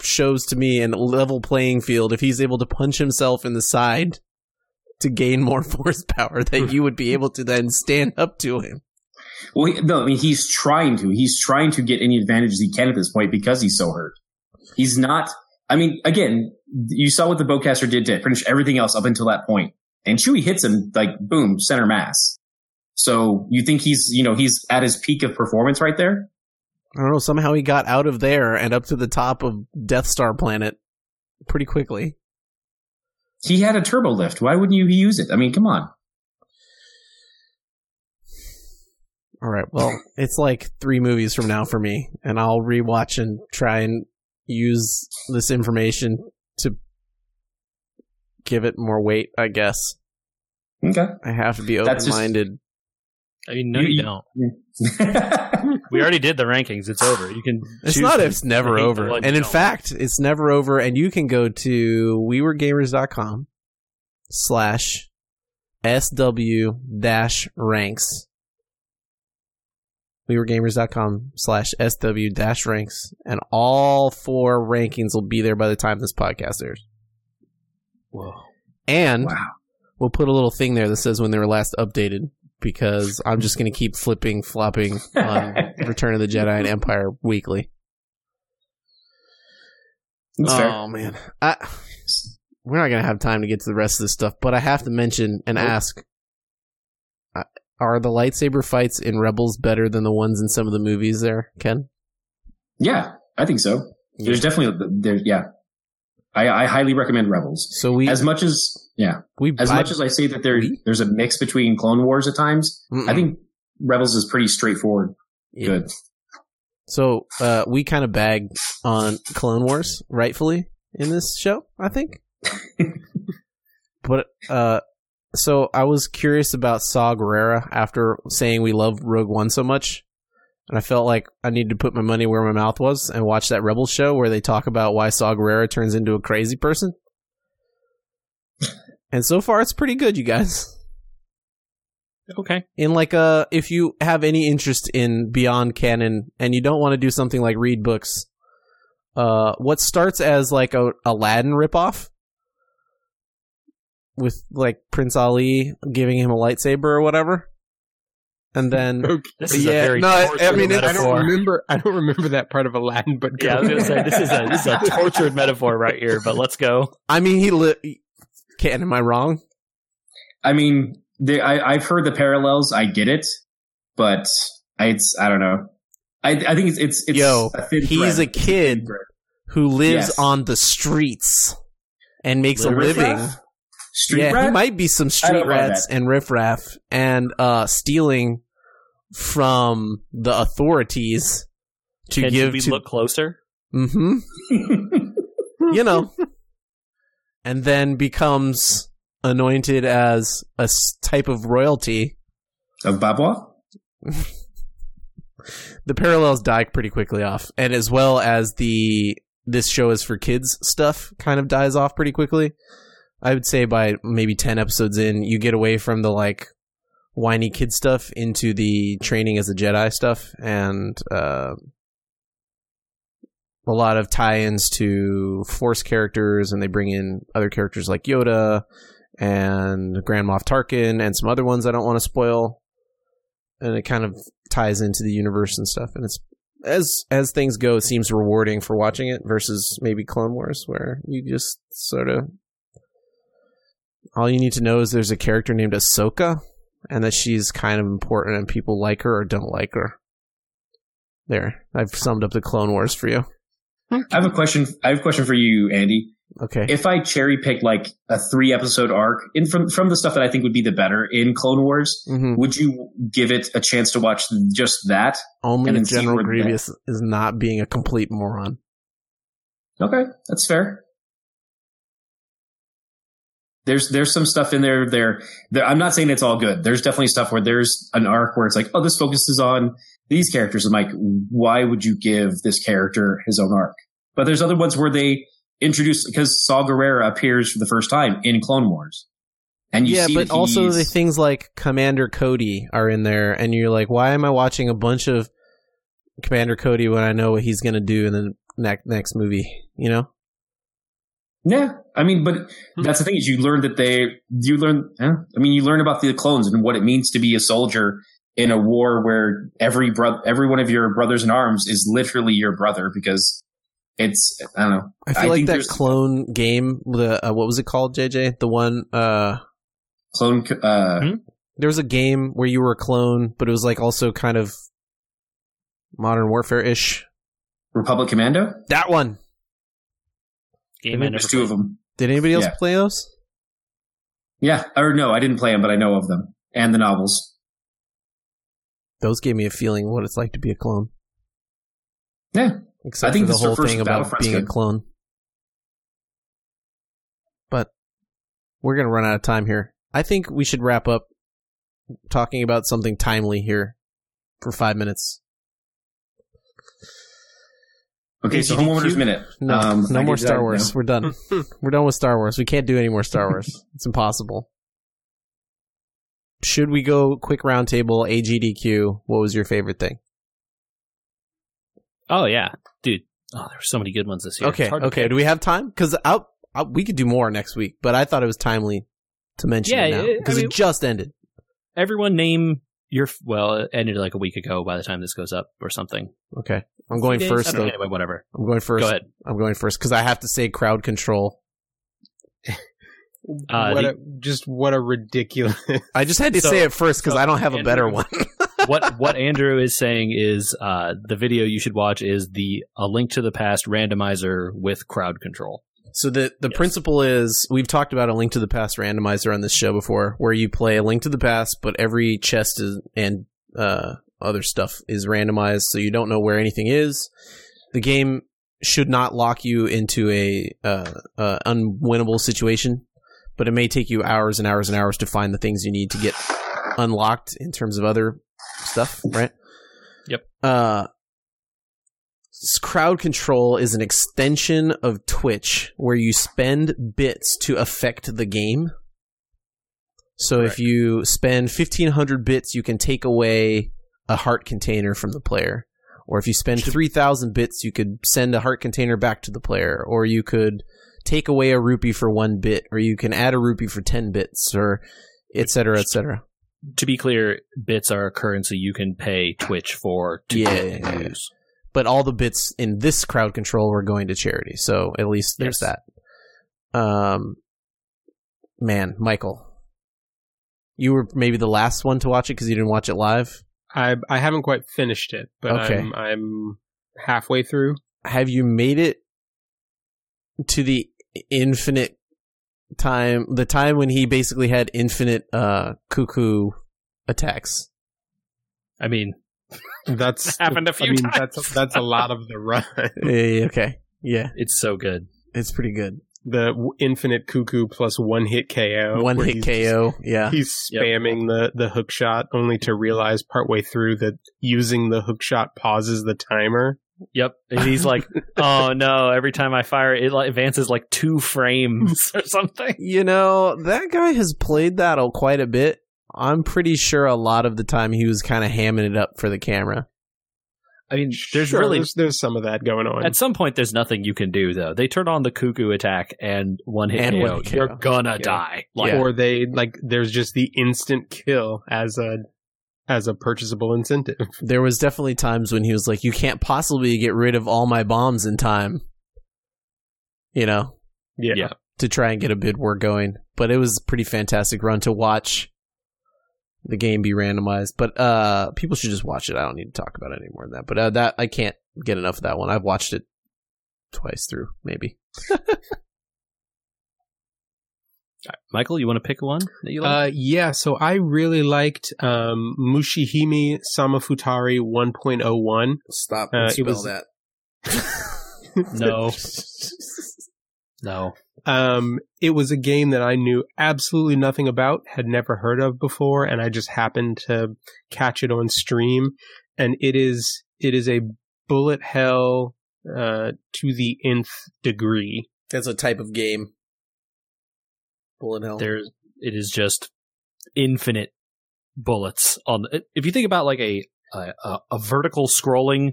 Speaker 4: shows to me an level playing field if he's able to punch himself in the side to gain more force power that you would be able to then stand up to him.
Speaker 1: Well, no, I mean he's trying to. He's trying to get any advantages he can at this point because he's so hurt. He's not. I mean, again, you saw what the bowcaster did to finish everything else up until that point, and Chewie hits him like boom, center mass. So you think he's, you know, he's at his peak of performance right there?
Speaker 4: I don't know. Somehow he got out of there and up to the top of Death Star planet pretty quickly.
Speaker 1: He had a turbo lift. Why wouldn't you use it? I mean, come on.
Speaker 4: All right. Well, it's like three movies from now for me, and I'll rewatch and try and use this information to give it more weight. I guess
Speaker 1: Okay.
Speaker 4: I have to be open minded.
Speaker 3: I mean, no,
Speaker 1: You-
Speaker 3: you,
Speaker 1: you-
Speaker 3: don't. We already did the rankings. It's over. You can.
Speaker 4: It's not.
Speaker 3: to
Speaker 4: It's never over. And in
Speaker 3: don't
Speaker 4: fact, it's never over. And you can go to wewergamers.com slash SW dash ranks. wewergamers.com slash SW dash ranks. And all four rankings will be there by the time this podcast airs.
Speaker 3: Whoa.
Speaker 4: And
Speaker 1: wow.
Speaker 4: we'll put a little thing there that says when they were last updated because I'm just going to keep flipping, flopping on Return of the Jedi and Empire weekly.
Speaker 1: That's fair.
Speaker 4: oh man, I, we're not gonna have time to get to the rest of this stuff, but I have to mention and
Speaker 1: Nope.
Speaker 4: ask: uh, Are the lightsaber fights in Rebels better than the ones in some of the movies? There, Ken.
Speaker 1: Yeah, I think so. There's definitely there. Yeah, I, I highly recommend Rebels.
Speaker 4: So we
Speaker 1: As much as yeah,
Speaker 4: we
Speaker 1: as much as I say that there
Speaker 4: we-
Speaker 1: there's a mix between Clone Wars at times,
Speaker 4: Mm-mm.
Speaker 1: I think Rebels is pretty straightforward.
Speaker 4: Yeah.
Speaker 1: Good.
Speaker 4: So uh, we kind of bag on Clone Wars, rightfully, in this show, I think. but uh, so I was curious about Saw Gerrera after saying we love Rogue One so much, and I felt like I needed to put my money where my mouth was and watch that Rebel show where they talk about why Saw Gerrera turns into a crazy person. And so far, it's pretty good, you guys.
Speaker 3: Okay.
Speaker 4: in like a if you have any interest in beyond canon and you don't want to do something like read books uh what starts as like a aladdin ripoff with like prince ali giving him a lightsaber or whatever and then
Speaker 3: This is
Speaker 4: Yeah,
Speaker 3: a very
Speaker 4: no, I- I mean, it's-
Speaker 2: I don't remember. I don't remember that part of Aladdin, but
Speaker 3: Yeah, I was gonna say this is a this is a tortured metaphor right here. But let's go.
Speaker 4: i mean he li- can am i wrong
Speaker 1: I mean, they, I, I've heard the parallels. I get it, but I, it's I don't know. I, I think it's it's, it's
Speaker 4: Yo,
Speaker 1: a thin
Speaker 4: he's
Speaker 1: thread.
Speaker 4: a kid
Speaker 1: thread.
Speaker 4: who lives
Speaker 1: Yes.
Speaker 4: on the streets and makes a living
Speaker 1: Riffraff? Street
Speaker 4: yeah,
Speaker 1: rat?
Speaker 4: he might be some street rats and riffraff and uh, stealing from the authorities to
Speaker 3: Can
Speaker 4: give
Speaker 3: we
Speaker 4: to.
Speaker 3: look closer?
Speaker 4: Mm hmm you know, and then becomes anointed as a type of royalty.
Speaker 1: of Babwa.
Speaker 4: The parallels die pretty quickly off, and as well as the this show is for kids stuff kind of dies off pretty quickly. I would say by maybe ten episodes in, you get away from the like whiny kid stuff into the training as a Jedi stuff, and uh, a lot of tie-ins to Force characters, and they bring in other characters like Yoda and Grand Moff Tarkin and some other ones I don't want to spoil. And it kind of ties into the universe and stuff, and it's as as things go, it seems rewarding for watching it versus maybe Clone Wars, where you just sort of all you need to know is there's a character named Ahsoka, and that she's kind of important, and people like her or don't like her. There, I've summed up the Clone Wars for you.
Speaker 1: I have a question. I have a question for you, Andy.
Speaker 4: Okay.
Speaker 1: If I cherry pick like a three episode arc in from from the stuff that I think would be the better in Clone Wars,
Speaker 4: hmm
Speaker 1: would you give it a chance to watch just that?
Speaker 4: Only
Speaker 1: and
Speaker 4: if
Speaker 1: then see
Speaker 4: General Grievous is not being a complete moron.
Speaker 1: Okay, that's fair. There's there's some stuff in there, there. There, I'm not saying it's all good. There's definitely stuff where there's an arc where it's like, oh, this focuses on these characters. I'm like, why would you give this character his own arc? But there's other ones where they introduce because Saw Gerrera appears for the first time in Clone Wars, and you
Speaker 4: yeah, but also the things like Commander Cody are in there, and you're like, why am I watching a bunch of Commander Cody when I know what he's going to do in the next next movie? You know?
Speaker 1: Yeah, I mean, but
Speaker 3: Hmm.
Speaker 1: that's the thing is you learn that they you learn. I mean, you learn about the clones and what it means to be a soldier in a war where every bro- every one of your brothers in arms is literally your brother because it's I don't know.
Speaker 4: I feel
Speaker 1: I
Speaker 4: like that
Speaker 1: there's-
Speaker 4: clone game, the uh, what was it called, JJ? The one uh
Speaker 1: Clone. Uh,
Speaker 3: Hmm?
Speaker 4: there was a game where you were a clone, but it was like also kind of modern warfare ish.
Speaker 1: Republic Commando.
Speaker 4: That one.
Speaker 3: Game I
Speaker 1: There's
Speaker 3: never
Speaker 1: two of them.
Speaker 4: Did anybody else
Speaker 1: Yeah.
Speaker 4: play those?
Speaker 1: Yeah, or no, I didn't play them, but I know of them and the novels.
Speaker 4: Those gave me a feeling of what it's like to be a clone.
Speaker 1: Yeah,
Speaker 4: Except
Speaker 1: I think
Speaker 4: for the
Speaker 1: this is the
Speaker 4: whole
Speaker 1: first
Speaker 4: thing about
Speaker 1: Battlefront's
Speaker 4: being a clone. But we're gonna run out of time here. I think we should wrap up talking about something timely here for five minutes.
Speaker 1: Okay, so
Speaker 4: AGDQ?
Speaker 1: homeowner's minute.
Speaker 4: No,
Speaker 1: Um,
Speaker 4: no more Star Wars.
Speaker 1: now.
Speaker 4: We're done. We're done with Star Wars. We can't do any more Star Wars. it's impossible. Should we go quick roundtable AGDQ? What was your favorite thing?
Speaker 3: Oh yeah, dude. Oh, there were so many good ones this year.
Speaker 4: Okay, okay. Do we have time? Because we could do more next week, but I thought it was timely to mention
Speaker 3: Yeah,
Speaker 4: it now
Speaker 3: it- I
Speaker 4: because
Speaker 3: mean-
Speaker 4: it just ended.
Speaker 3: Everyone name your well. It ended like a week ago by the time this goes up or something.
Speaker 4: Okay, I'm going
Speaker 3: Days?
Speaker 4: first Though.
Speaker 3: Anyway, whatever.
Speaker 4: I'm going first.
Speaker 3: Go ahead.
Speaker 4: I'm going first because I have to say crowd control.
Speaker 3: Uh,
Speaker 2: what
Speaker 3: the-
Speaker 2: a, just what a ridiculous.
Speaker 4: I just had to
Speaker 3: So-
Speaker 4: say it first because
Speaker 3: so
Speaker 4: I don't have a better one.
Speaker 3: what what Andrew is saying is uh, the video you should watch is the A Link to the Past randomizer with crowd control.
Speaker 4: So the the
Speaker 3: Yes.
Speaker 4: principle is we've talked about a Link to the Past randomizer on this show before, where you play a Link to the Past, but every chest is and uh, other stuff is randomized, so you don't know where anything is. The game should not lock you into a uh, uh, unwinnable situation, but it may take you hours and hours and hours to find the things you need to get unlocked in terms of other stuff, right?
Speaker 3: Yep.
Speaker 4: Uh, crowd control is an extension of Twitch where you spend bits to affect the game. So if you spend fifteen hundred bits, you can take away a heart container from the player. Or if you spend three thousand bits, you could send a heart container back to the player. Or you could take away a rupee for one bit, or you can add a rupee for ten bits, or et cetera, et cetera.
Speaker 3: To be clear, bits are a currency you can pay Twitch for to
Speaker 4: Yeah,
Speaker 3: get
Speaker 4: yeah, yeah.
Speaker 3: views.
Speaker 4: But all the bits in this crowd control were going to charity. So at least there's
Speaker 3: Yes.
Speaker 4: that. Um, man, Michael, you were maybe the last one to watch it because you didn't watch it live.
Speaker 2: I I haven't quite finished it, but
Speaker 4: Okay.
Speaker 2: I'm I'm halfway through.
Speaker 4: Have you made it to the infinite time? The time when he basically had infinite uh cuckoo attacks.
Speaker 3: I mean,
Speaker 2: That's
Speaker 3: Happened a
Speaker 2: I
Speaker 3: few I
Speaker 2: mean,
Speaker 3: times.
Speaker 2: That's that's a lot of the run.
Speaker 4: Yeah, okay, yeah,
Speaker 3: it's so good.
Speaker 4: it's pretty good.
Speaker 2: the w- infinite cuckoo plus one hit KO.
Speaker 4: One hit
Speaker 2: he's-
Speaker 4: KO. Yeah,
Speaker 2: He's
Speaker 3: Yep.
Speaker 2: spamming the the hook shot, only to realize partway through that using the hook shot pauses the timer.
Speaker 3: Yep. And he's like, oh no, every time I fire, it like advances like two frames or something.
Speaker 4: You know, that guy has played that a- quite a bit. I'm pretty sure a lot of the time he was kind of hamming it up for the camera.
Speaker 3: I mean, there's
Speaker 2: Sure,
Speaker 3: really,
Speaker 2: there's, there's some of that going on.
Speaker 3: at some point, there's nothing you can do though. They turn on the cuckoo attack and one hit
Speaker 4: And
Speaker 3: KO,
Speaker 4: one
Speaker 3: you're gonna
Speaker 2: Yeah.
Speaker 3: die. Like,
Speaker 4: Yeah.
Speaker 2: Or they like there's just the instant kill as a as a purchasable incentive.
Speaker 4: There was definitely times when he was like, "You can't possibly get rid of all my bombs in time," you know,
Speaker 2: Yeah.
Speaker 3: Yeah.
Speaker 4: to try and get a bid war going. But it was a pretty fantastic run to watch the game be randomized. But uh, people should just watch it. I don't need to talk about it any more than that. But uh, that I can't get enough of that one. I've watched it twice through, maybe.
Speaker 3: Michael, you want to pick one that you like?
Speaker 2: Uh, yeah, so I really liked um, Mushihimesama Futari 1.01.
Speaker 4: Stop
Speaker 2: and Uh, it spell was-
Speaker 4: that.
Speaker 3: no, no.
Speaker 2: Um, it was a game that I knew absolutely nothing about, had never heard of before, and I just happened to catch it on stream. And it is it is a bullet hell uh, to the nth degree.
Speaker 4: That's a type of game. Bullet hell.
Speaker 3: There's, it is just infinite bullets on. If you think about like a a, a, a vertical scrolling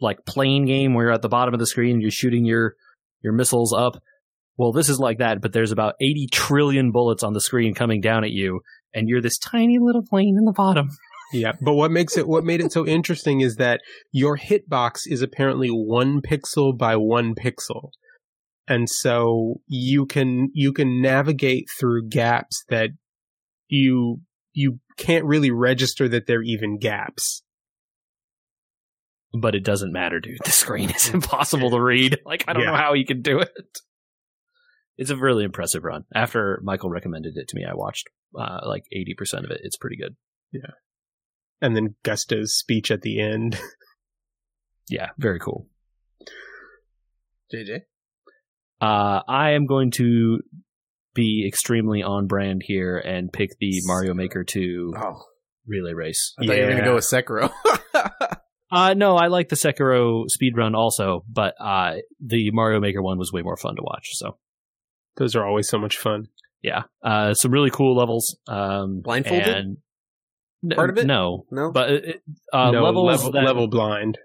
Speaker 3: like plane game where you're at the bottom of the screen, you're shooting your your missiles up. Well, this is like that, but there's about 80 trillion bullets on the screen coming down at you, and you're this tiny little plane in the bottom.
Speaker 2: Yeah, but what makes it what made it so interesting is that your hitbox is apparently one pixel by one pixel. And so you can you can navigate through gaps that you you can't really register that they're even gaps.
Speaker 3: But it doesn't matter, dude. The screen is impossible to read. Like, I don't
Speaker 2: Yeah.
Speaker 3: know how you can do it. It's a really impressive run. After Michael recommended it to me, I watched uh, like 80% of it. It's pretty good. Yeah.
Speaker 2: And then Gusta's speech at the end.
Speaker 3: Yeah, very cool.
Speaker 4: JJ.
Speaker 3: Uh, I am going to be extremely on brand here and pick the Mario Maker 2
Speaker 4: Oh,
Speaker 3: relay race.
Speaker 4: I thought you were gonna go with Sekiro.
Speaker 3: Uh, no, I like the Sekiro speedrun also, but uh, the Mario Maker one was way more fun to watch. So
Speaker 2: Those are always so much fun.
Speaker 3: yeah, uh, some really cool levels. Um,
Speaker 4: Blindfolded?
Speaker 3: and- N-
Speaker 4: Part of it?
Speaker 3: No,
Speaker 4: no.
Speaker 3: but it, it- uh,
Speaker 2: no,
Speaker 3: levels
Speaker 2: level,
Speaker 3: that-
Speaker 2: level blind.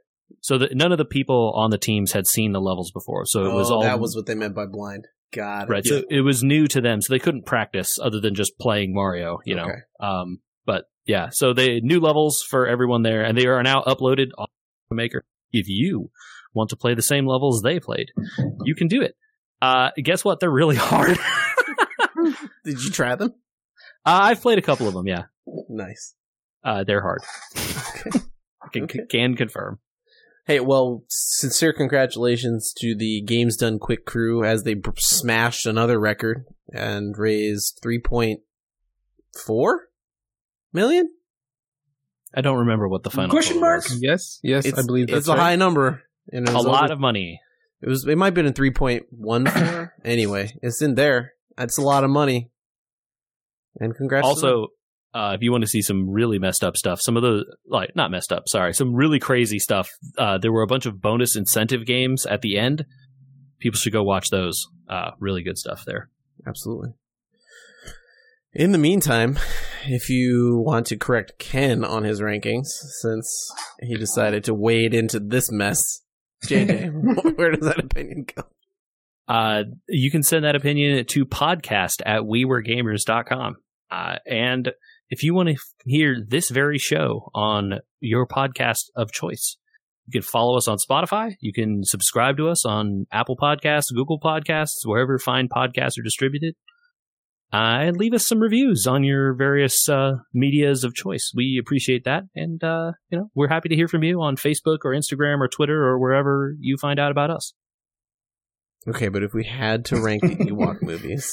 Speaker 3: so that none of the people on the teams had seen the levels before, so it was
Speaker 4: Oh,
Speaker 3: all
Speaker 4: that was what they meant by blind. God.
Speaker 3: right. So it was new to them, so they couldn't practice other than just playing Mario. You know,
Speaker 4: Okay.
Speaker 3: um, but yeah, so they new levels for everyone there, and they are now uploaded on Maker. If you want to play the same levels they played, you can do it. Uh, guess what? They're really hard. uh,
Speaker 4: Did you try them?
Speaker 3: I've played a couple of them. Yeah,
Speaker 4: Nice.
Speaker 3: uh, they're hard. I can,
Speaker 4: Okay.
Speaker 3: can confirm.
Speaker 4: Hey, well, sincere congratulations to the Games Done Quick crew as they b- smashed another record and raised 3.4 million?
Speaker 3: I don't remember what the final
Speaker 1: Question
Speaker 3: total
Speaker 1: mark?
Speaker 3: was.
Speaker 2: Yes, yes,
Speaker 4: It's,
Speaker 2: I believe that's
Speaker 4: it's a
Speaker 2: right.
Speaker 4: high number. And
Speaker 3: A lot
Speaker 4: over-
Speaker 3: of money.
Speaker 4: It was. It might have been in 3.14. anyway, it's in there. That's a lot of money. And congrats. to.
Speaker 3: Also, uh, if you want to see some really messed up stuff, some of the like not messed up, sorry, some really crazy stuff. Uh, there were a bunch of bonus incentive games at the end. People should go watch those. Uh, really good stuff there.
Speaker 4: Absolutely. In the meantime, if you want to correct Ken on his rankings, since he decided to wade into this mess, JJ, where does that opinion go?
Speaker 3: Uh, you can send that opinion to podcast at wewergamers.com. Uh, and if you want to hear this very show on your podcast of choice, you can follow us on Spotify. You can subscribe to us on Apple Podcasts, Google Podcasts, wherever fine podcasts are distributed. Uh, and leave us some reviews on your various uh, medias of choice. We appreciate that, and uh, you know we're happy to hear from you on Facebook or Instagram or Twitter or wherever you find out about us.
Speaker 4: Okay, but if we had to rank the Ewok movies,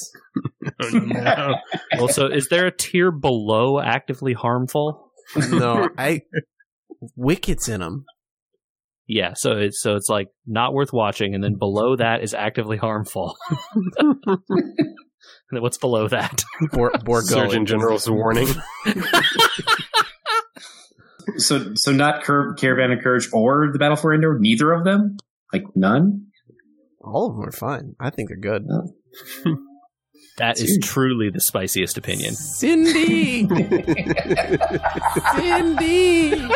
Speaker 2: Oh, no.
Speaker 3: Well, so is there a tier below actively harmful?
Speaker 4: no, I Wicket's in them.
Speaker 3: Yeah, so it's so it's like not worth watching, and then below that is actively harmful. and then what's below that?
Speaker 4: Bor- Borgullet.
Speaker 2: Surgeon General's warning.
Speaker 1: So, so not Cur- Caravan of Courage or the Battle for Endor. Neither of them. Like none.
Speaker 4: All of them are fine. I think they're good. Oh.
Speaker 3: That is truly the spiciest opinion.
Speaker 4: Cindy, Cindy.